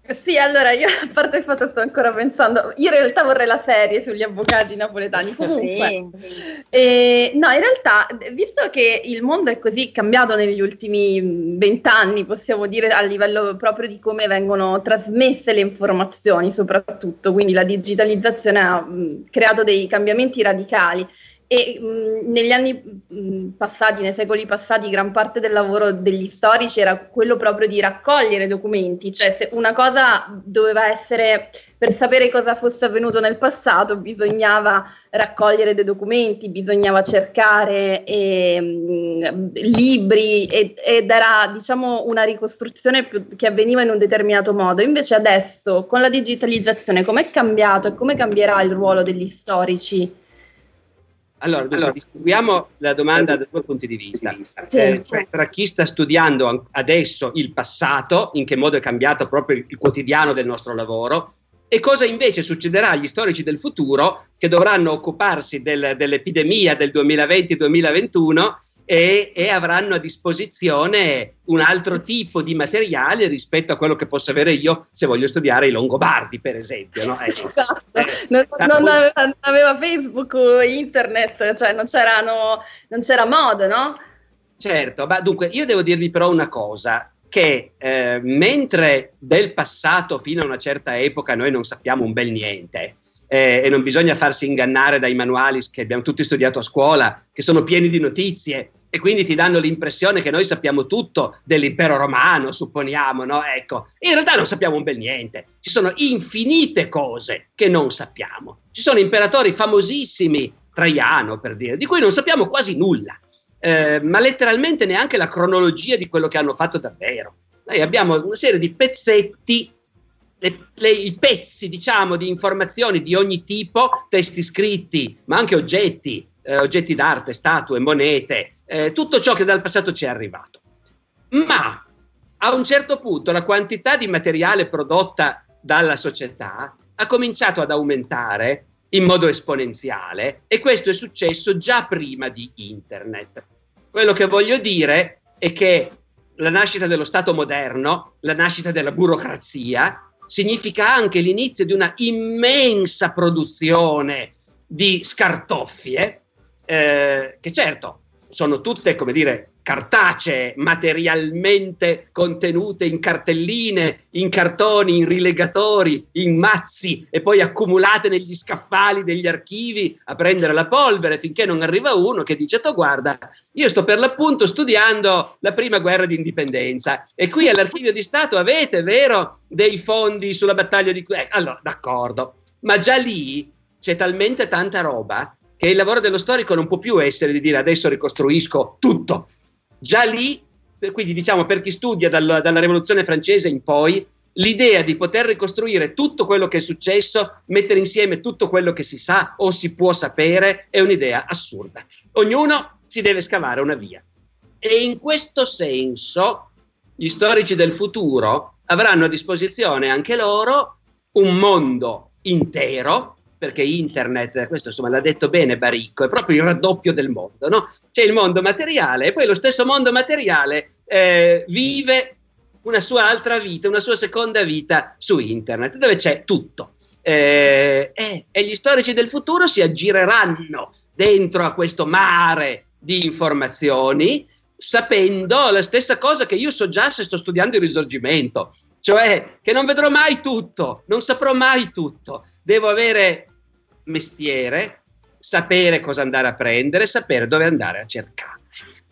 sì, allora io a parte il fatto sto ancora pensando, io in realtà vorrei la serie sugli avvocati napoletani, comunque. Sì. Eh, no, in realtà, visto che il mondo è così cambiato negli ultimi vent'anni, possiamo dire a livello proprio di come vengono trasmesse le informazioni soprattutto, quindi la digitalizzazione ha mh, creato dei cambiamenti radicali e mh, negli anni mh, passati, nei secoli passati, gran parte del lavoro degli storici era quello proprio di raccogliere documenti, cioè se una cosa doveva essere, per sapere cosa fosse avvenuto nel passato, bisognava raccogliere dei documenti, bisognava cercare e, mh, libri ed, ed, era diciamo una ricostruzione più, che avveniva in un determinato modo. Invece adesso con la digitalizzazione com'è cambiato e come cambierà il ruolo degli storici? Allora, allora, distinguiamo la domanda da due punti di vista. Sì. Eh, cioè, tra chi sta studiando adesso il passato, in che modo è cambiato proprio il quotidiano del nostro lavoro, e cosa invece succederà agli storici del futuro che dovranno occuparsi del, dell'epidemia del 2020-2021 e, e, avranno a disposizione un altro tipo di materiale rispetto a quello che posso avere io se voglio studiare i Longobardi, per esempio. No? Ecco. Esatto. Eh, non, non, aveva, non, aveva, Facebook o internet, cioè non, non c'era modo, no? Certo, ma dunque io devo dirvi però una cosa, che eh, mentre del passato fino a una certa epoca noi non sappiamo un bel niente, eh, e non bisogna farsi ingannare dai manuali che abbiamo tutti studiato a scuola, che sono pieni di notizie e quindi ti danno l'impressione che noi sappiamo tutto dell'impero romano, supponiamo, no? Ecco, in realtà non sappiamo un bel niente. Ci sono infinite cose che non sappiamo. Ci sono imperatori famosissimi, Traiano per dire, di cui non sappiamo quasi nulla, eh, ma letteralmente neanche la cronologia di quello che hanno fatto davvero. Noi abbiamo una serie di pezzetti le, le, i pezzi, diciamo, di informazioni di ogni tipo, testi scritti, ma anche oggetti, eh, oggetti d'arte, statue, monete, eh, tutto ciò che dal passato ci è arrivato. Ma a un certo punto la quantità di materiale prodotta dalla società ha cominciato ad aumentare in modo esponenziale e questo è successo già prima di internet. Quello che voglio dire è che la nascita dello Stato moderno, la nascita della burocrazia, significa anche l'inizio di una immensa produzione di scartoffie, eh, che certo sono tutte, come dire, cartacee materialmente contenute in cartelline, in cartoni, in rilegatori, in mazzi e poi accumulate negli scaffali degli archivi a prendere la polvere finché non arriva uno che dice tu guarda io sto per l'appunto studiando la prima guerra di indipendenza e qui all'archivio di Stato avete vero dei fondi sulla battaglia di... Eh, allora d'accordo ma già lì c'è talmente tanta roba che il lavoro dello storico non può più essere di dire adesso ricostruisco tutto. Già lì, quindi diciamo per chi studia dal, dalla rivoluzione francese in poi, l'idea di poter ricostruire tutto quello che è successo, mettere insieme tutto quello che si sa o si può sapere, è un'idea assurda. Ognuno si deve scavare una via. E in questo senso gli storici del futuro avranno a disposizione anche loro un mondo intero, perché internet, questo insomma l'ha detto bene Baricco, è proprio il raddoppio del mondo, no? C'è il mondo materiale e poi lo stesso mondo materiale eh, vive una sua altra vita, una sua seconda vita su internet, dove c'è tutto. Eh, eh, e gli storici del futuro si aggireranno dentro a questo mare di informazioni, sapendo la stessa cosa che io so già se sto studiando il risorgimento, cioè che non vedrò mai tutto, non saprò mai tutto, devo avere mestiere, sapere cosa andare a prendere, sapere dove andare a cercare.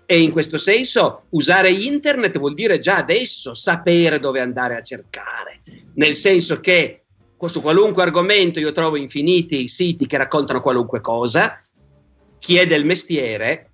E in questo senso usare internet vuol dire già adesso sapere dove andare a cercare, nel senso che su qualunque argomento io trovo infiniti siti che raccontano qualunque cosa, chi è del mestiere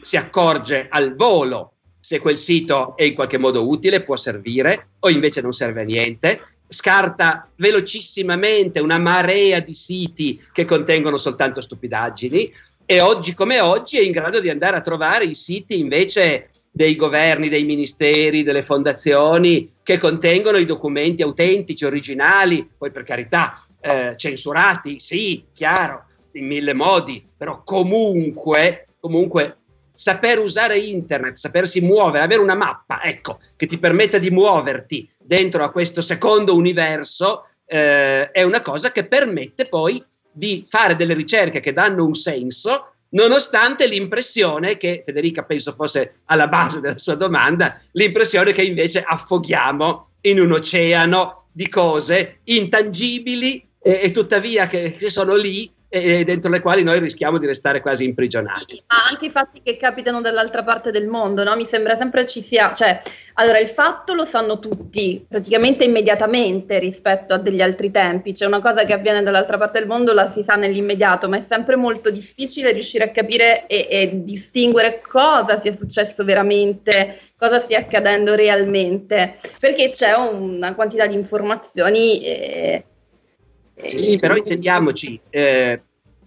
si accorge al volo se quel sito è in qualche modo utile, può servire o invece non serve a niente, scarta velocissimamente una marea di siti che contengono soltanto stupidaggini e oggi come oggi è in grado di andare a trovare i siti invece dei governi, dei ministeri, delle fondazioni che contengono i documenti autentici, originali, poi per carità eh, censurati, sì, chiaro, in mille modi, però comunque, comunque saper usare internet, sapersi muovere, avere una mappa, ecco, che ti permetta di muoverti dentro a questo secondo universo, eh, è una cosa che permette poi di fare delle ricerche che danno un senso, nonostante l'impressione che, Federica penso fosse alla base della sua domanda, l'impressione che invece affoghiamo in un oceano di cose intangibili e, e tuttavia che, che sono lì e dentro le quali noi rischiamo di restare quasi imprigionati. Ma anche i fatti che capitano dall'altra parte del mondo, no? Mi sembra sempre ci sia, cioè, allora il fatto lo sanno tutti, praticamente immediatamente rispetto a degli altri tempi, c'è una cosa che avviene dall'altra parte del mondo, la si sa nell'immediato, ma è sempre molto difficile riuscire a capire e, e distinguere cosa sia successo veramente, cosa stia accadendo realmente, perché c'è una quantità di informazioni eh, sì, sì, però intendiamoci, eh,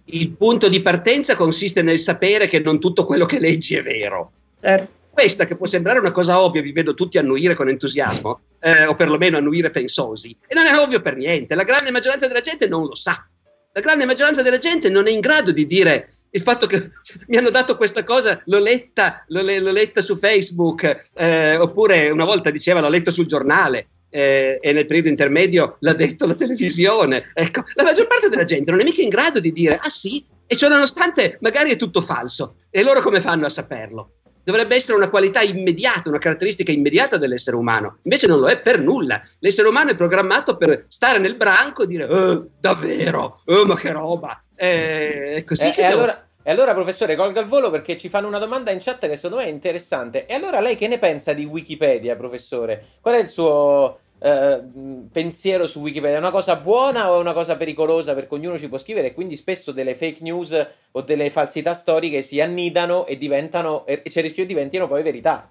il punto di partenza consiste nel sapere che non tutto quello che leggi è vero. Certo. Questa che può sembrare una cosa ovvia, vi vedo tutti annuire con entusiasmo, eh, o perlomeno annuire pensosi, e non è ovvio per niente, la grande maggioranza della gente non lo sa. La grande maggioranza della gente non è in grado di dire il fatto che mi hanno dato questa cosa, l'ho letta, l'ho, l'ho letta su Facebook, eh, oppure una volta diceva l'ho letto sul giornale, eh, e nel periodo intermedio l'ha detto la televisione. Ecco, la maggior parte della gente non è mica in grado di dire ah sì, e ciò nonostante magari è tutto falso. E loro come fanno a saperlo? Dovrebbe essere una qualità immediata, una caratteristica immediata dell'essere umano. Invece non lo è per nulla. L'essere umano è programmato per stare nel branco e dire oh, davvero, oh, ma che roba. Eh, è così eh, che e allora... E allora, professore, colga il volo perché ci fanno una domanda in chat che secondo me è interessante. E allora lei che ne pensa di Wikipedia, professore? Qual è il suo eh, pensiero su Wikipedia? È una cosa buona o è una cosa pericolosa perché ognuno ci può scrivere e quindi spesso delle fake news o delle falsità storiche si annidano e diventano e c'è il rischio che diventino poi verità.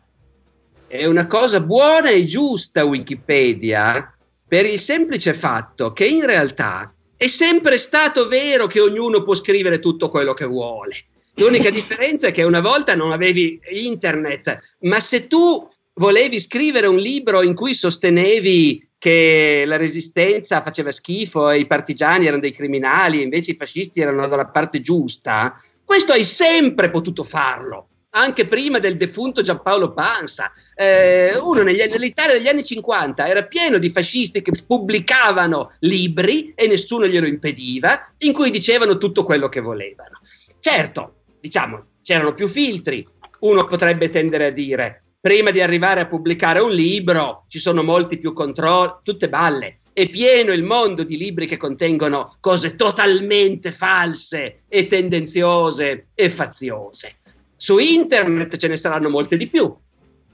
È una cosa buona e giusta Wikipedia per il semplice fatto che in realtà è sempre stato vero che ognuno può scrivere tutto quello che vuole. L'unica differenza è che una volta non avevi internet, ma se tu volevi scrivere un libro in cui sostenevi che la resistenza faceva schifo e i partigiani erano dei criminali e invece i fascisti erano dalla parte giusta, questo hai sempre potuto farlo anche prima del defunto Giampaolo Pansa. Eh, uno negli, nell'Italia degli anni 50 era pieno di fascisti che pubblicavano libri e nessuno glielo impediva, in cui dicevano tutto quello che volevano. Certo, diciamo, c'erano più filtri. Uno potrebbe tendere a dire prima di arrivare a pubblicare un libro ci sono molti più controlli, tutte balle. È pieno il mondo di libri che contengono cose totalmente false e tendenziose e faziose. Su internet ce ne saranno molte di più,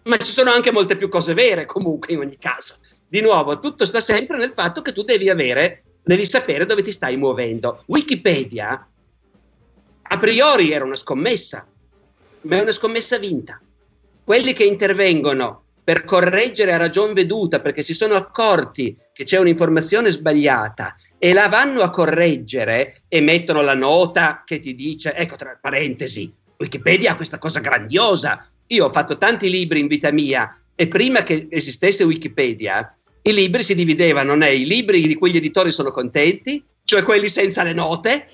ma ci sono anche molte più cose vere comunque in ogni caso. Di nuovo, tutto sta sempre nel fatto che tu devi avere, devi sapere dove ti stai muovendo. Wikipedia a priori era una scommessa, ma è una scommessa vinta. Quelli che intervengono per correggere a ragion veduta perché si sono accorti che c'è un'informazione sbagliata e la vanno a correggere e mettono la nota che ti dice, ecco tra parentesi, Wikipedia ha questa cosa grandiosa. Io ho fatto tanti libri in vita mia e prima che esistesse Wikipedia, i libri si dividevano nei libri di cui gli editori sono contenti, cioè quelli senza le note,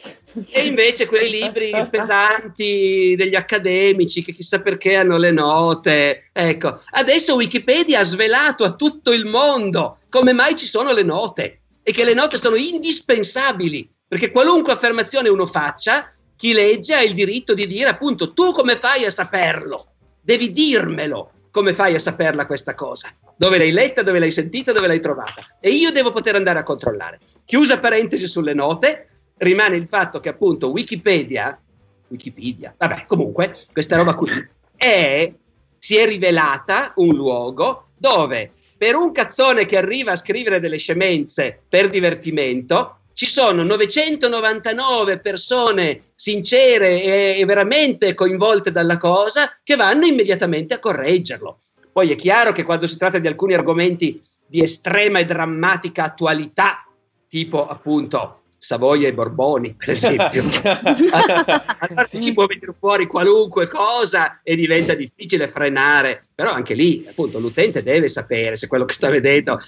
e invece quei libri pesanti degli accademici che chissà perché hanno le note. Ecco, adesso Wikipedia ha svelato a tutto il mondo come mai ci sono le note e che le note sono indispensabili, perché qualunque affermazione uno faccia, chi legge ha il diritto di dire appunto tu come fai a saperlo? Devi dirmelo come fai a saperla questa cosa. Dove l'hai letta, dove l'hai sentita, dove l'hai trovata. E io devo poter andare a controllare. Chiusa parentesi sulle note, rimane il fatto che appunto Wikipedia, Wikipedia, vabbè, comunque, questa roba qui, è, si è rivelata un luogo dove per un cazzone che arriva a scrivere delle scemenze per divertimento, ci sono 999 persone sincere e, e, veramente coinvolte dalla cosa che vanno immediatamente a correggerlo. Poi è chiaro che quando si tratta di alcuni argomenti di estrema e drammatica attualità, tipo appunto Savoia e Borboni, per esempio. allora sì. può venire fuori qualunque cosa e diventa difficile frenare, però anche lì appunto l'utente deve sapere se quello che sta vedendo,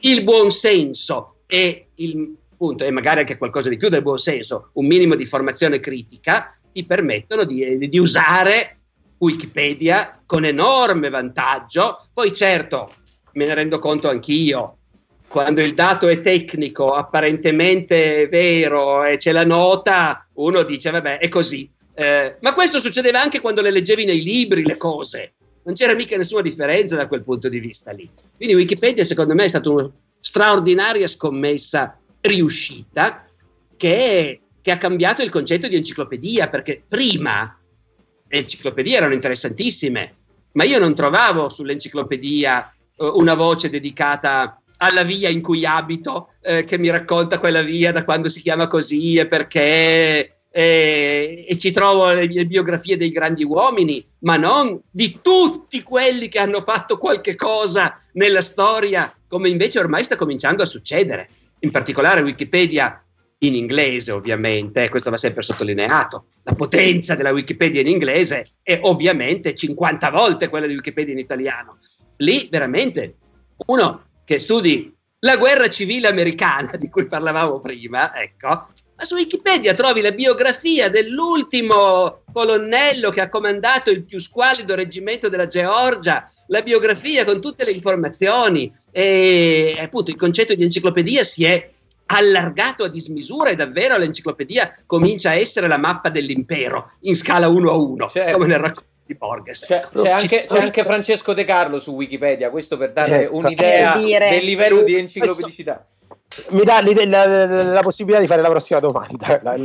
il buon senso e, il, appunto, e magari anche qualcosa di più del buon senso, un minimo di formazione critica, ti permettono di, di usare Wikipedia con enorme vantaggio. Poi certo, me ne rendo conto anch'io, quando il dato è tecnico, apparentemente vero e c'è la nota, uno dice vabbè è così. Eh, ma questo succedeva anche quando le leggevi nei libri le cose, non c'era mica nessuna differenza da quel punto di vista lì. Quindi Wikipedia secondo me è stata una straordinaria scommessa riuscita che, che ha cambiato il concetto di enciclopedia, perché prima le enciclopedie erano interessantissime, ma io non trovavo sull'enciclopedia uh, una voce dedicata alla via in cui abito, eh, che mi racconta quella via da quando si chiama così e perché, eh, e ci trovo le, le, biografie dei grandi uomini, ma non di tutti quelli che hanno fatto qualche cosa nella storia, come invece ormai sta cominciando a succedere. In particolare Wikipedia in inglese, ovviamente, questo va sempre sottolineato. La potenza della Wikipedia in inglese è ovviamente 50 volte quella di Wikipedia in italiano. Lì veramente uno che studi la guerra civile americana di cui parlavamo prima, ecco, ma su Wikipedia trovi la biografia dell'ultimo colonnello che ha comandato il più squallido reggimento della Georgia, la biografia con tutte le informazioni e appunto il concetto di enciclopedia si è allargato a dismisura e davvero l'enciclopedia comincia a essere la mappa dell'impero in scala 1 a 1, certo. come nel racconto di Borges. C'è, ecco. c'è, anche, c'è, anche, Francesco De Carlo su Wikipedia, questo per dare certo. un'idea del livello di enciclopedicità. Mi dà la, la, la, possibilità di fare la prossima domanda.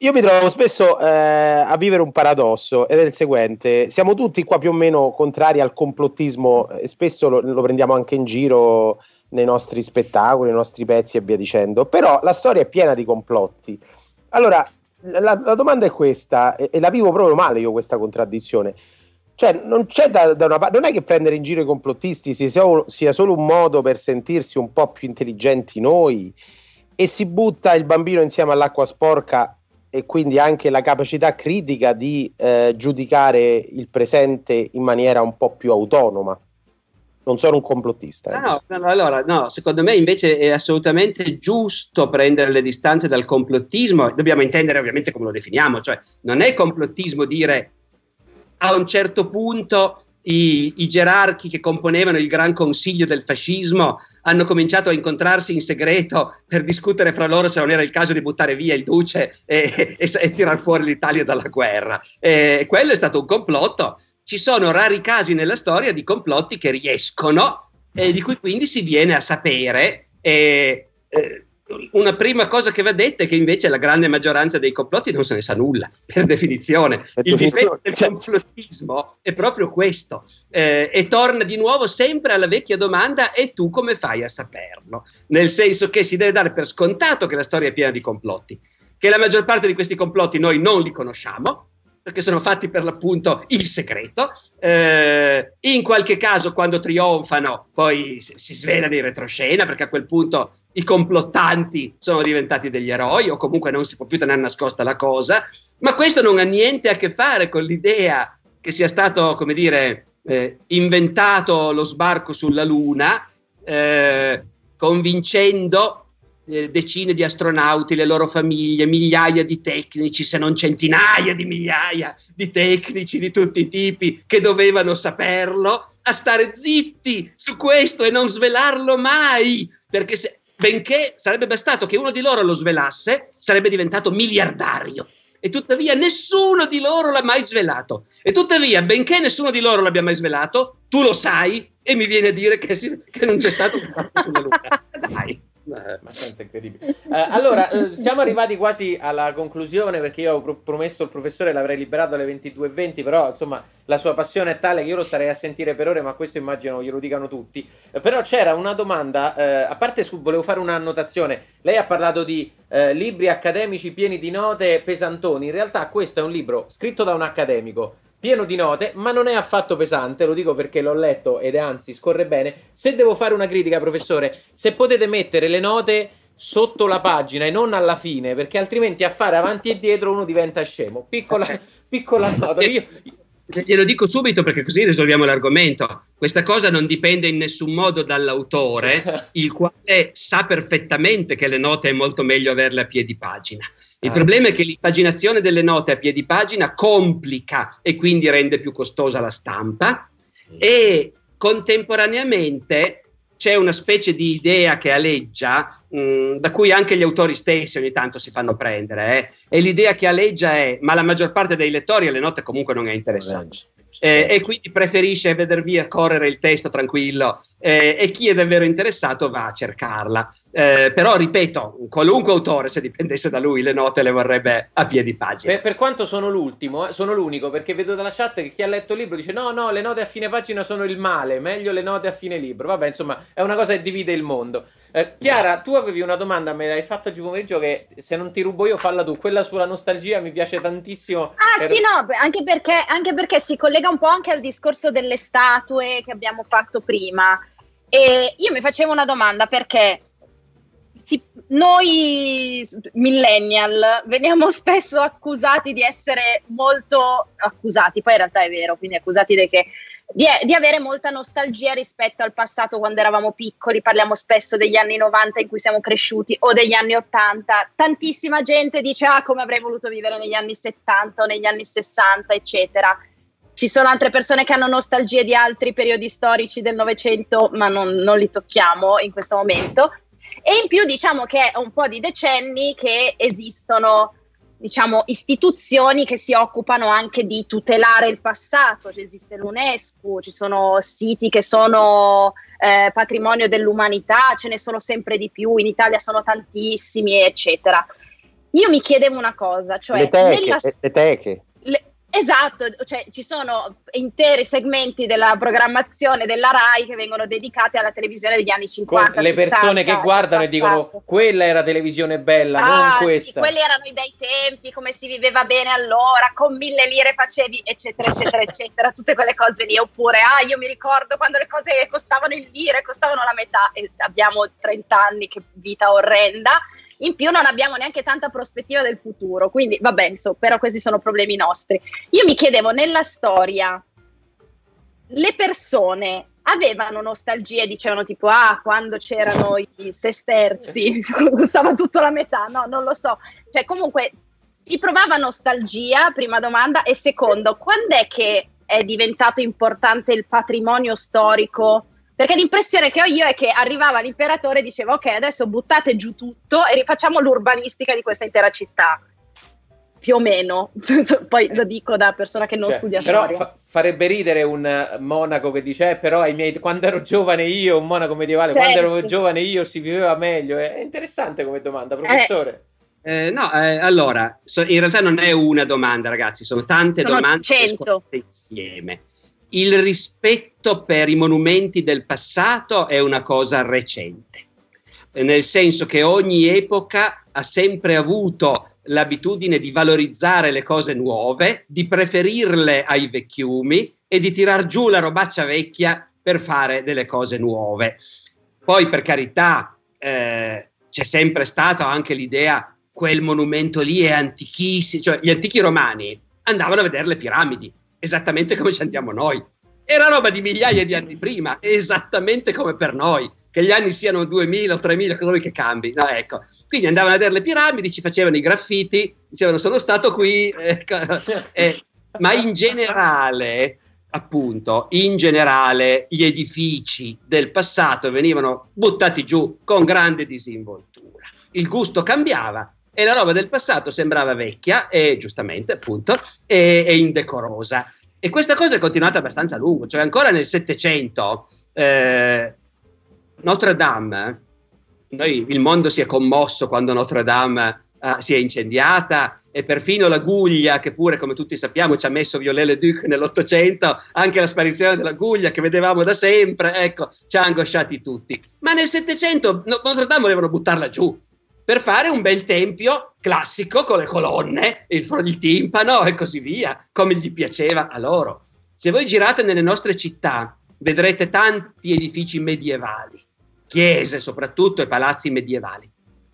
Io mi trovo spesso eh, a vivere un paradosso ed è il seguente: siamo tutti qua più o meno contrari al complottismo e spesso lo, lo prendiamo anche in giro nei nostri spettacoli, nei nostri pezzi e via dicendo, però la storia è piena di complotti. Allora, la, la domanda è questa, e, e, la vivo proprio male io questa contraddizione. Cioè, non c'è da, da una non è che prendere in giro i complottisti sia, sia solo un modo per sentirsi un po' più intelligenti noi e si butta il bambino insieme all'acqua sporca e quindi anche la capacità critica di eh, giudicare il presente in maniera un po' più autonoma non sono un complottista. Eh. No, no, allora, no, secondo me invece è assolutamente giusto prendere le distanze dal complottismo, dobbiamo intendere ovviamente come lo definiamo, cioè non è complottismo dire a un certo punto i, i, gerarchi che componevano il Gran Consiglio del fascismo hanno cominciato a incontrarsi in segreto per discutere fra loro se non era il caso di buttare via il duce e, e, e tirar fuori l'Italia dalla guerra. E quello è stato un complotto ci sono rari casi nella storia di complotti che riescono e di cui quindi si viene a sapere. E, eh, una prima cosa che va detta è che invece la grande maggioranza dei complotti non se ne sa nulla, per definizione. Per Il difetto del cioè complottismo è proprio questo. Eh, e torna di nuovo sempre alla vecchia domanda: e tu come fai a saperlo? Nel senso che si deve dare per scontato che la storia è piena di complotti. che la maggior parte di questi complotti noi non li conosciamo, perché sono fatti per l'appunto il segreto. Eh, in qualche caso, quando trionfano, poi si svelano in retroscena, perché a quel punto i complottanti sono diventati degli eroi, o comunque non si può più tenere nascosta la cosa. Ma questo non ha niente a che fare con l'idea che sia stato, come dire, eh, inventato lo sbarco sulla Luna, eh, convincendo eh, decine di astronauti, le loro famiglie, migliaia di tecnici, se non centinaia di migliaia di tecnici di tutti i tipi che dovevano saperlo, a stare zitti su questo e non svelarlo mai, perché se, benché sarebbe bastato che uno di loro lo svelasse, sarebbe diventato miliardario e tuttavia nessuno di loro l'ha mai svelato. E tuttavia, benché nessuno di loro l'abbia mai svelato, tu lo sai e mi viene a dire che, si, che non c'è stato un fatto sulla Luna. Dai. Eh, abbastanza incredibile. Eh, allora, eh, siamo arrivati quasi alla conclusione perché io ho pro- promesso al professore l'avrei liberato alle 22.20, però insomma la sua passione è tale che io lo starei a sentire per ore, ma questo immagino glielo dicano tutti. Eh, però c'era una domanda, a parte su, volevo fare un'annotazione, lei ha parlato di libri accademici pieni di note pesantoni, in realtà questo è un libro scritto da un accademico pieno di note, ma non è affatto pesante, lo dico perché l'ho letto ed anzi scorre bene. Se devo fare una critica, professore, se potete mettere le note sotto la pagina e non alla fine, perché altrimenti a fare avanti e dietro uno diventa scemo. Piccola, piccola nota. Io, Glielo dico subito perché così risolviamo l'argomento. Questa cosa non dipende in nessun modo dall'autore, il quale sa perfettamente che le note è molto meglio averle a piedi pagina. Il ah. problema è che l'impaginazione delle note a piedi pagina complica e quindi rende più costosa la stampa e contemporaneamente c'è una specie di idea che aleggia, mh, mm, da cui anche gli autori stessi ogni tanto si fanno prendere, eh? e l'idea che aleggia è, ma la maggior parte dei lettori alle note comunque non è interessante eh, e quindi preferisce veder via correre il testo tranquillo eh, e chi è davvero interessato va a cercarla. Eh, però ripeto, qualunque autore, se dipendesse da lui, le note le vorrebbe a piedi pagina. Per, per quanto sono l'ultimo, eh, sono l'unico, perché vedo dalla chat che chi ha letto il libro dice no, no, le note a fine pagina sono il male, meglio le note a fine libro. Vabbè, insomma, è una cosa che divide il mondo. Eh, Chiara, tu avevi una domanda, me l'hai fatta oggi pomeriggio che se non ti rubo io falla tu. Quella sulla nostalgia mi piace tantissimo. Ah per... sì, no, anche perché, anche perché si collega un po' anche al discorso delle statue che abbiamo fatto prima. E io mi facevo una domanda perché si, noi millennial veniamo spesso accusati di essere molto accusati, poi in realtà è vero, quindi accusati di che di, di, avere molta nostalgia rispetto al passato quando eravamo piccoli, parliamo spesso degli anni 90 in cui siamo cresciuti o degli anni 80, tantissima gente dice ah come avrei voluto vivere negli anni 70 o negli anni 60 eccetera. Ci sono altre persone che hanno nostalgie di altri periodi storici del Novecento, ma non, non li tocchiamo in questo momento. E in più diciamo che è un po' di decenni che esistono diciamo, istituzioni che si occupano anche di tutelare il passato, cioè, esiste l'UNESCO, ci sono siti che sono eh, patrimonio dell'umanità, ce ne sono sempre di più, in Italia sono tantissimi, eccetera. Io mi chiedevo una cosa, cioè le teche, nella... le teche. Esatto, cioè ci sono interi segmenti della programmazione della RAI che vengono dedicati alla televisione degli anni 50. Con le persone 60, che guardano 60. e dicono quella era televisione bella, ah, non questa. Sì, quelli erano i bei tempi, come si viveva bene allora, con mille lire facevi, eccetera, eccetera, eccetera, tutte quelle cose lì. Oppure, ah, io mi ricordo quando le cose costavano il lire, costavano la metà e abbiamo 30 anni, che vita orrenda in più non abbiamo neanche tanta prospettiva del futuro, quindi vabbè, insomma, però questi sono problemi nostri. Io mi chiedevo, nella storia, le persone avevano nostalgie, dicevano tipo, ah, quando c'erano i sesterzi, costava tutto la metà, no, non lo so. Cioè, comunque, si provava nostalgia, prima domanda, e secondo, quando è che è diventato importante il patrimonio storico perché l'impressione che ho io è che arrivava l'imperatore e diceva ok adesso buttate giù tutto e rifacciamo l'urbanistica di questa intera città più o meno, poi lo dico da persona che non cioè, studia però storia. Fa- farebbe ridere un monaco che dice, eh, però ai miei... quando ero giovane io, un monaco medievale, certo. quando ero giovane io si viveva meglio. È interessante come domanda, professore. Eh, eh, no, eh, allora, so, in realtà non è una domanda, ragazzi, sono tante sono domande insieme il rispetto per i monumenti del passato è una cosa recente, nel senso che ogni epoca ha sempre avuto l'abitudine di valorizzare le cose nuove, di preferirle ai vecchiumi e di tirar giù la robaccia vecchia per fare delle cose nuove. Poi, per carità, eh, c'è sempre stata anche l'idea quel monumento lì è antichissimo, cioè gli antichi romani andavano a vedere le piramidi, esattamente come ci andiamo noi. Era roba di migliaia di anni prima, esattamente come per noi, che gli anni siano 2000 o 3000, cosa vuoi che cambi? No, ecco. Quindi andavano a vedere le piramidi, ci facevano i graffiti, dicevano sono stato qui, ecco. eh, ma in generale, appunto, in generale gli edifici del passato venivano buttati giù con grande disinvoltura. Il gusto cambiava e la roba del passato sembrava vecchia e giustamente appunto e, e indecorosa. E questa cosa è continuata abbastanza a lungo, cioè ancora nel Settecento eh, Notre Dame, noi, il mondo si è commosso quando Notre Dame uh, si è incendiata e perfino la Guglia, che pure come tutti sappiamo ci ha messo Viollet-le-Duc nell'Ottocento, anche la sparizione della Guglia che vedevamo da sempre, ecco, ci ha angosciati tutti. Ma nel Settecento Notre Dame volevano buttarla giù, per fare un bel tempio classico con le colonne, il, il timpano e così via, come gli piaceva a loro. Se voi girate nelle nostre città, vedrete tanti edifici medievali, chiese soprattutto e palazzi medievali,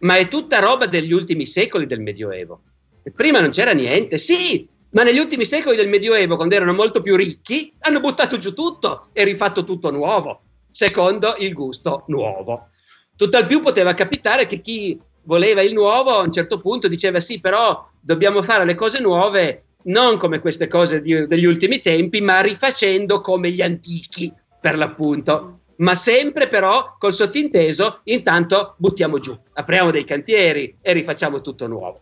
ma è tutta roba degli ultimi secoli del Medioevo. E prima non c'era niente, sì, ma negli ultimi secoli del Medioevo, quando erano molto più ricchi, hanno buttato giù tutto e rifatto tutto nuovo, secondo il gusto nuovo. Tutt'al più poteva capitare che chi voleva il nuovo, a un certo punto diceva sì, però dobbiamo fare le cose nuove non come queste cose di, degli ultimi tempi, ma rifacendo come gli antichi, per l'appunto. Ma sempre però col sottinteso, intanto buttiamo giù, apriamo dei cantieri e rifacciamo tutto nuovo.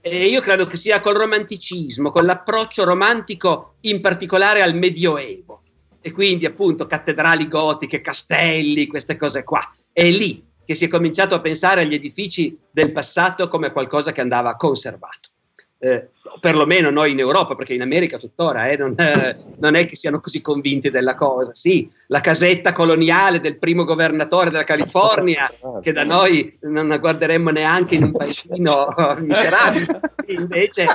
E io credo che sia col romanticismo, con l'approccio romantico in particolare al Medioevo, e quindi appunto cattedrali gotiche, castelli, queste cose qua. È lì che si è cominciato a pensare agli edifici del passato come qualcosa che andava conservato. Eh, perlomeno noi in Europa, perché in America tuttora eh, non, eh, non, è che siano così convinti della cosa. Sì, la casetta coloniale del primo governatore della California, che da noi non la guarderemmo neanche in un paesino miserabile, invece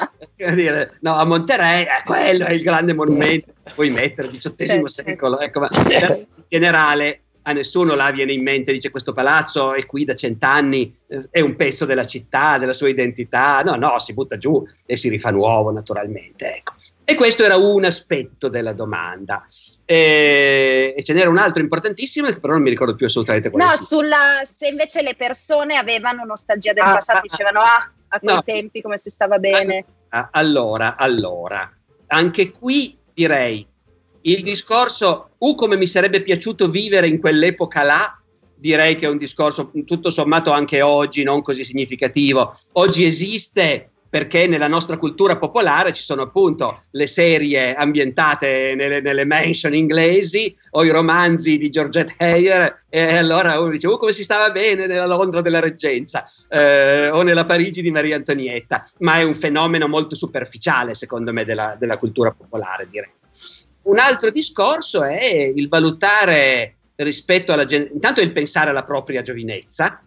dire, no, a Monterey, eh, quello è il grande monumento, puoi mettere, XVIII secolo, ecco, ma in generale a nessuno là viene in mente, dice questo palazzo è qui da cent'anni, eh, è un pezzo della città, della sua identità, no, no, si butta giù e si rifà nuovo naturalmente. Ecco. E questo era un aspetto della domanda. E, e ce n'era un altro importantissimo, che però non mi ricordo più assolutamente quale. No, sulla, se invece le persone avevano nostalgia del ah, passato, ah, dicevano ah, a quei no. tempi come si stava bene. Ah, allora, allora, anche qui direi il discorso, U come mi sarebbe piaciuto vivere in quell'epoca là, direi che è un discorso tutto sommato anche oggi non così significativo. Oggi esiste perché nella nostra cultura popolare ci sono appunto le serie ambientate nelle, nelle mansion inglesi o i romanzi di Georgette Heyer e allora uno dice oh, come si stava bene nella Londra della Reggenza eh, o nella Parigi di Maria Antonietta, ma è un fenomeno molto superficiale secondo me della, della cultura popolare direi. Un altro discorso è il valutare rispetto alla intanto il pensare alla propria giovinezza,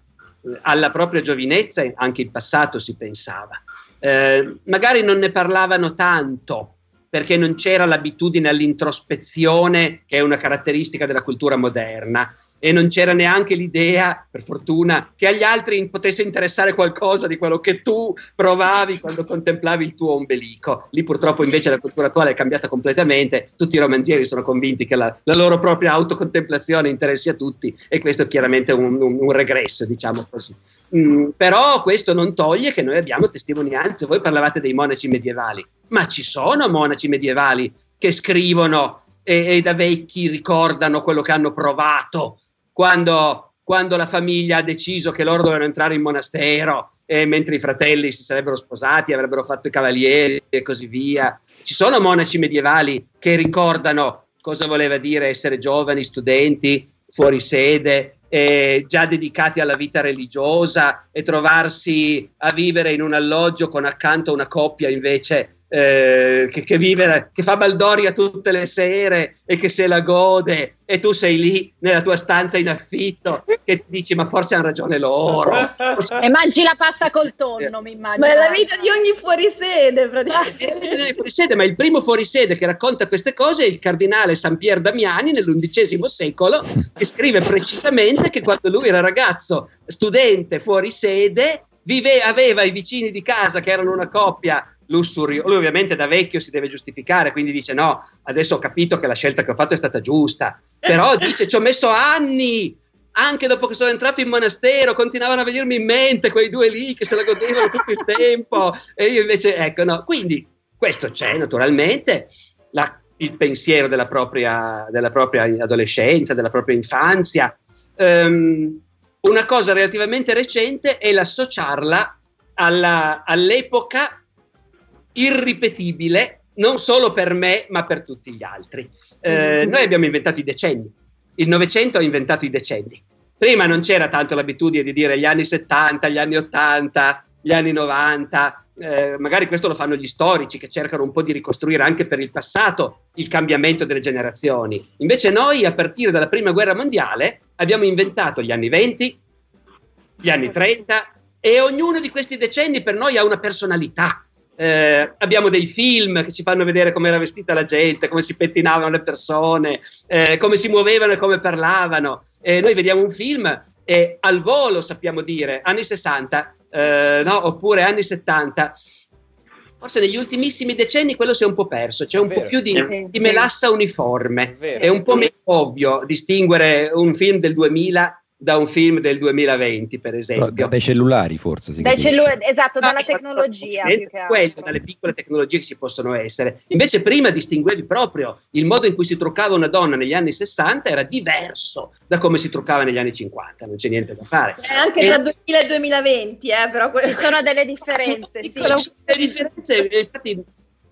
alla propria giovinezza anche in passato si pensava. Eh, magari non ne parlavano tanto perché non c'era l'abitudine all'introspezione che è una caratteristica della cultura moderna e non c'era neanche l'idea, per fortuna, che agli altri potesse interessare qualcosa di quello che tu provavi quando contemplavi il tuo ombelico. Lì purtroppo invece la cultura attuale è cambiata completamente, tutti i romanzieri sono convinti che la, la loro propria autocontemplazione interessi a tutti e questo è chiaramente un, un, un regresso, diciamo così. Mm, però questo non toglie che noi abbiamo testimonianze, voi parlavate dei monaci medievali, ma ci sono monaci medievali che scrivono e, e da vecchi ricordano quello che hanno provato quando, quando la famiglia ha deciso che loro dovevano entrare in monastero e mentre i fratelli si sarebbero sposati, avrebbero fatto i cavalieri e così via. Ci sono monaci medievali che ricordano cosa voleva dire essere giovani, studenti, fuori sede, eh, già dedicati alla vita religiosa e trovarsi a vivere in un alloggio con accanto una coppia invece eh, che, che, vive, che fa baldoria tutte le sere e che se la gode e tu sei lì nella tua stanza in affitto che ti dici ma forse hanno ragione loro. e mangi la pasta col tonno, mi immagino. Ma è la vita di ogni fuorisede, praticamente. fuorisede, ma il primo fuorisede che racconta queste cose è il cardinale San Pier Damiani nell'undicesimo secolo, che scrive precisamente che quando lui era ragazzo, studente fuori sede, vive, aveva i vicini di casa che erano una coppia lussurio. Lui ovviamente da vecchio si deve giustificare, quindi dice no, adesso ho capito che la scelta che ho fatto è stata giusta, però dice ci ho messo anni, anche dopo che sono entrato in monastero, continuavano a venirmi in mente quei due lì che se la godevano tutto il tempo e io invece, ecco, no. Quindi questo c'è naturalmente, la, il pensiero della propria, della propria, adolescenza, della propria infanzia. Um, una cosa relativamente recente è l'associarla alla, all'epoca irripetibile non solo per me ma per tutti gli altri. Eh, mm-hmm. noi abbiamo inventato i decenni, il Novecento ha inventato i decenni. Prima non c'era tanto l'abitudine di dire gli anni 70, gli anni 80, gli anni 90, eh, magari questo lo fanno gli storici che cercano un po' di ricostruire anche per il passato il cambiamento delle generazioni. Invece noi a partire dalla prima guerra mondiale abbiamo inventato gli anni 20, gli anni 30 e ognuno di questi decenni per noi ha una personalità eh, abbiamo dei film che ci fanno vedere come era vestita la gente, come si pettinavano le persone, eh, come si muovevano e come parlavano. Eh, noi vediamo un film e al volo sappiamo dire anni 60 eh, no? oppure anni 70. Forse negli ultimissimi decenni quello si è un po' perso, c'è un po' più di, di melassa uniforme. È, è un po' meno ovvio distinguere un film del 2000 da un film del 2020, per esempio. Dai cellulari, forse. Si dai cellu- esatto, dalla tecnologia. Quello, dalle piccole tecnologie che ci possono essere. Invece, prima distinguevi proprio il modo in cui si truccava una donna negli anni 60 era diverso da come si truccava negli anni 50, non c'è niente da fare. Eh, anche e... tra 2000 e 2020, eh, però que- ci sono delle differenze. sì. Ci sono delle differenze, infatti,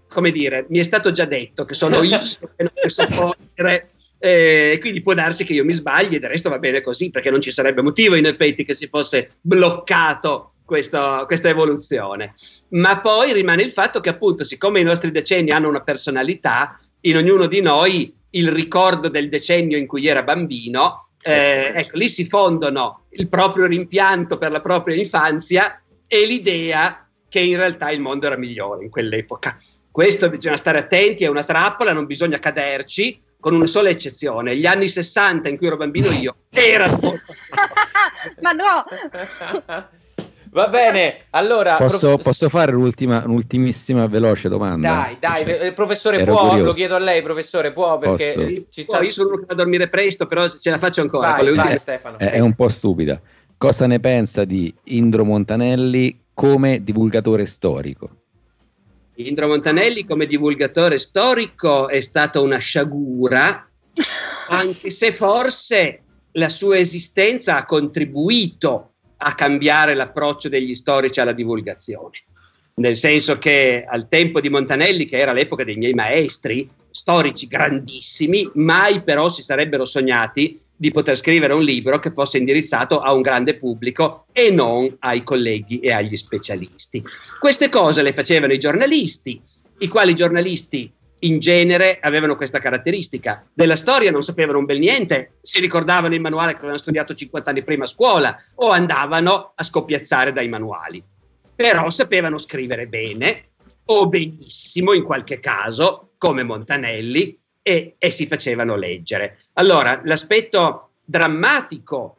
come dire, mi è stato già detto che sono io che non posso dire eh, quindi può darsi che io mi sbagli e del resto va bene così perché non ci sarebbe motivo in effetti che si fosse bloccato questo, questa evoluzione. Ma poi rimane il fatto che appunto siccome i nostri decenni hanno una personalità, in ognuno di noi il ricordo del decennio in cui era bambino, eh, ecco, lì si fondono il proprio rimpianto per la propria infanzia e l'idea che in realtà il mondo era migliore in quell'epoca. Questo bisogna stare attenti, è una trappola, non bisogna caderci, con una sola eccezione, gli anni 60 in cui ero bambino io erano... Ma no! Va bene, allora... Posso, prof... posso fare un'ultimissima veloce domanda? Dai, dai, il cioè, professore può, curioso. lo chiedo a lei, professore, può, perché posso. ci sta... io sono uno che va a dormire presto, però ce la faccio ancora. Vai, vai, Stefano. È, è un po' stupida. Cosa ne pensa di Indro Montanelli come divulgatore storico? Indro Montanelli come divulgatore storico è stata una sciagura, anche se forse la sua esistenza ha contribuito a cambiare l'approccio degli storici alla divulgazione. Nel senso che al tempo di Montanelli, che era l'epoca dei miei maestri, storici grandissimi, mai però si sarebbero sognati di poter scrivere un libro che fosse indirizzato a un grande pubblico e non ai colleghi e agli specialisti. Queste cose le facevano i giornalisti, i quali giornalisti in genere avevano questa caratteristica. Della storia non sapevano un bel niente, si ricordavano il manuale che avevano studiato 50 anni prima a scuola o andavano a scoppiazzare dai manuali. Però sapevano scrivere bene o benissimo in qualche caso, come Montanelli, e, e si facevano leggere. Allora, l'aspetto drammatico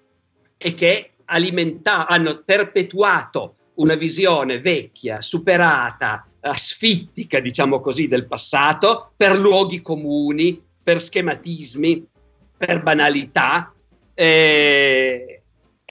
è che alimenta- hanno perpetuato una visione vecchia, superata, asfittica, diciamo così, del passato per luoghi comuni, per schematismi, per banalità. Eh,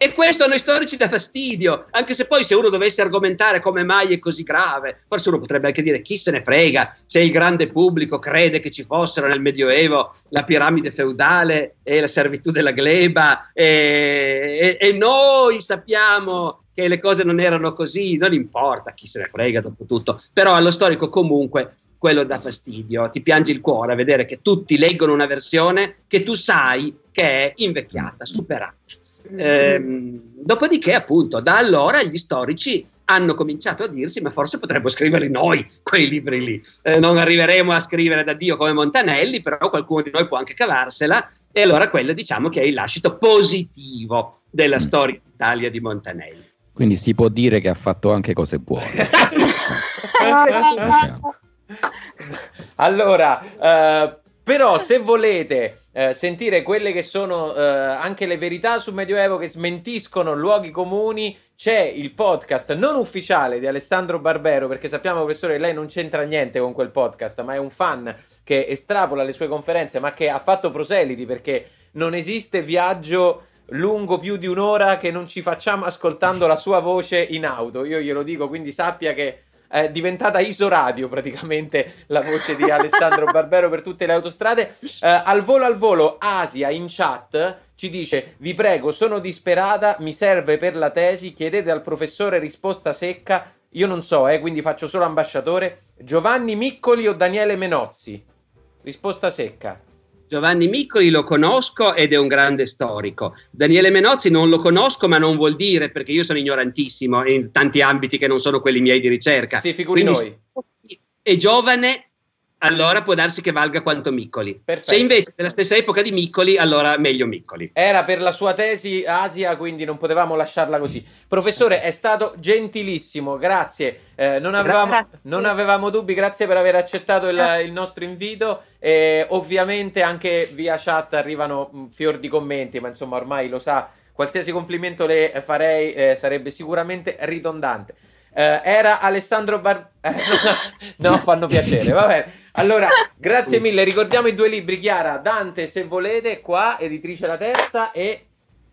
e questo a noi storici dà fastidio, anche se poi se uno dovesse argomentare come mai è così grave, forse uno potrebbe anche dire chi se ne frega se il grande pubblico crede che ci fossero nel Medioevo la piramide feudale e la servitù della gleba e, e, e noi sappiamo che le cose non erano così, non importa, chi se ne frega dopo tutto, però allo storico comunque quello dà fastidio, ti piangi il cuore a vedere che tutti leggono una versione che tu sai che è invecchiata, superata. Ehm, dopodiché, appunto, da allora gli storici hanno cominciato a dirsi: ma forse potremmo scriverli noi quei libri lì. Eh, non arriveremo a scrivere da Dio come Montanelli, però qualcuno di noi può anche cavarsela. E allora quello diciamo che è il lascito positivo della storia d'Italia di Montanelli. Quindi si può dire che ha fatto anche cose buone. allora, eh, però se volete eh, sentire quelle che sono eh, anche le verità sul Medioevo che smentiscono luoghi comuni, c'è il podcast non ufficiale di Alessandro Barbero, perché sappiamo, professore, lei non c'entra niente con quel podcast, ma è un fan che estrapola le sue conferenze, ma che ha fatto proseliti perché non esiste viaggio lungo più di un'ora che non ci facciamo ascoltando la sua voce in auto. Io glielo dico, quindi sappia che è diventata Isoradio praticamente la voce di Alessandro Barbero per tutte le autostrade. Eh, al volo al volo, Asia in chat ci dice: Vi prego, sono disperata, mi serve per la tesi. Chiedete al professore risposta secca. Io non so, eh, quindi faccio solo ambasciatore. Giovanni Miccoli o Daniele Menozzi? Risposta secca. Giovanni Miccoli lo conosco ed è un grande storico. Daniele Menozzi non lo conosco, ma non vuol dire perché io sono ignorantissimo in tanti ambiti che non sono quelli miei di ricerca. Sì, figuri Quindi, noi. È giovane allora può darsi che valga quanto Miccoli. Perfetto. Se invece è della stessa epoca di Miccoli, allora meglio Miccoli. Era per la sua tesi Asia, quindi non potevamo lasciarla così. Professore, è stato gentilissimo, grazie. Eh, non, avevamo, grazie. non, avevamo, dubbi, grazie per aver accettato il, il nostro invito. E ovviamente anche via chat arrivano mm, fior di commenti, ma insomma ormai lo sa, qualsiasi complimento le farei eh, sarebbe sicuramente ridondante. Uh, era Alessandro Bar... Eh, no, fanno piacere, va bene. Allora, grazie mille. Ricordiamo i due libri, Chiara. Dante, se volete, qua, editrice La Terza e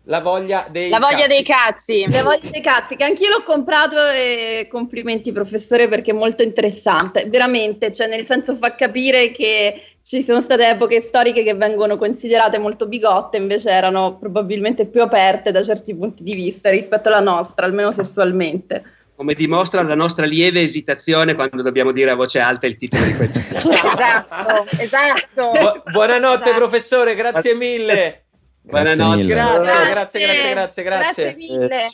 la voglia dei La voglia cazzi. dei cazzi. La voglia dei cazzi, che anch'io l'ho comprato e complimenti professore perché è molto interessante. Veramente, cioè nel senso fa capire che ci sono state epoche storiche che vengono considerate molto bigotte, invece erano probabilmente più aperte da certi punti di vista rispetto alla nostra, almeno sessualmente come dimostra la nostra lieve esitazione quando dobbiamo dire a voce alta il titolo di questo. esatto, esatto. Bu- buonanotte esatto. professore, grazie mille. Buonanotte. Grazie, grazie, grazie, grazie, grazie. Grazie mille.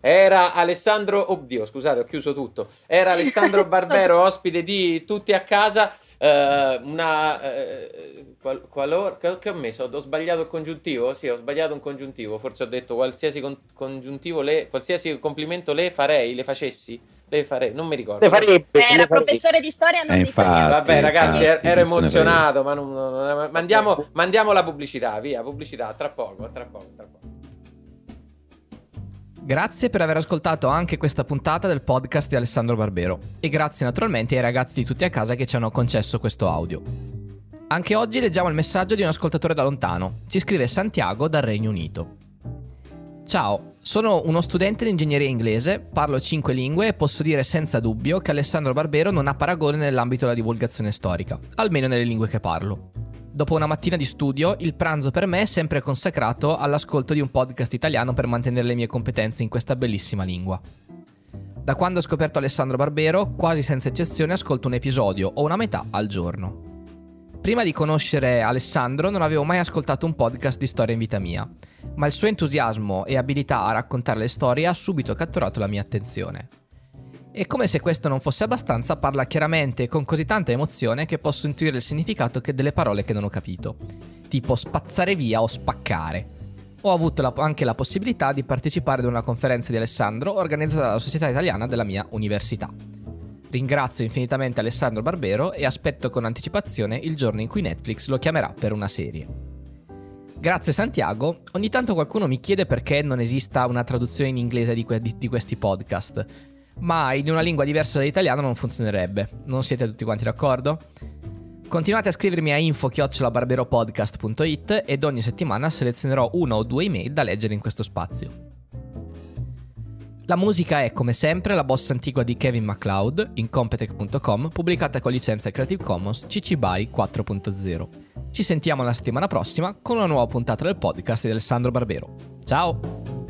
Era Alessandro, oddio, scusate, ho chiuso tutto. Era Alessandro Barbero, ospite di Tutti a casa. Uh, una uh, qual, qualora che, che, ho messo? Ho sbagliato il congiuntivo? Sì, ho sbagliato un congiuntivo. Forse ho detto qualsiasi con, congiuntivo le, qualsiasi complimento le farei, le facessi. Le farei, non mi ricordo. Le farebbe. Eh, era professore di storia, non eh, di infatti, Vabbè, ragazzi, infatti, ero emozionato. Ma non, non, mandiamo, mandiamo la pubblicità, via. Pubblicità, tra poco, tra poco, tra poco. Grazie per aver ascoltato anche questa puntata del podcast di Alessandro Barbero e grazie naturalmente ai ragazzi di tutti a casa che ci hanno concesso questo audio. Anche oggi leggiamo il messaggio di un ascoltatore da lontano. Ci scrive Santiago dal Regno Unito. Ciao, sono uno studente di ingegneria inglese, parlo cinque lingue e posso dire senza dubbio che Alessandro Barbero non ha paragone nell'ambito della divulgazione storica, almeno nelle lingue che parlo. Dopo una mattina di studio, il pranzo per me è sempre consacrato all'ascolto di un podcast italiano per mantenere le mie competenze in questa bellissima lingua. Da quando ho scoperto Alessandro Barbero, quasi senza eccezione ascolto un episodio o una metà al giorno. Prima di conoscere Alessandro non avevo mai ascoltato un podcast di storia in vita mia, ma il suo entusiasmo e abilità a raccontare le storie ha subito catturato la mia attenzione. E come se questo non fosse abbastanza, parla chiaramente e con così tanta emozione che posso intuire il significato che delle parole che non ho capito, tipo spazzare via o spaccare. Ho avuto la, anche la possibilità di partecipare ad una conferenza di Alessandro organizzata dalla Società Italiana della mia università. Ringrazio infinitamente Alessandro Barbero e aspetto con anticipazione il giorno in cui Netflix lo chiamerà per una serie. Grazie Santiago, ogni tanto qualcuno mi chiede perché non esista una traduzione in inglese di, que- di questi podcast ma in una lingua diversa dall'italiano non funzionerebbe. Non siete tutti quanti d'accordo? Continuate a scrivermi a info-barberopodcast.it ed ogni settimana selezionerò una o due email da leggere in questo spazio. La musica è, come sempre, la bossa antigua di Kevin MacLeod in Competech.com, pubblicata con licenza Creative Commons CC BY 4.0. Ci sentiamo la settimana prossima con una nuova puntata del podcast di Alessandro Barbero. Ciao!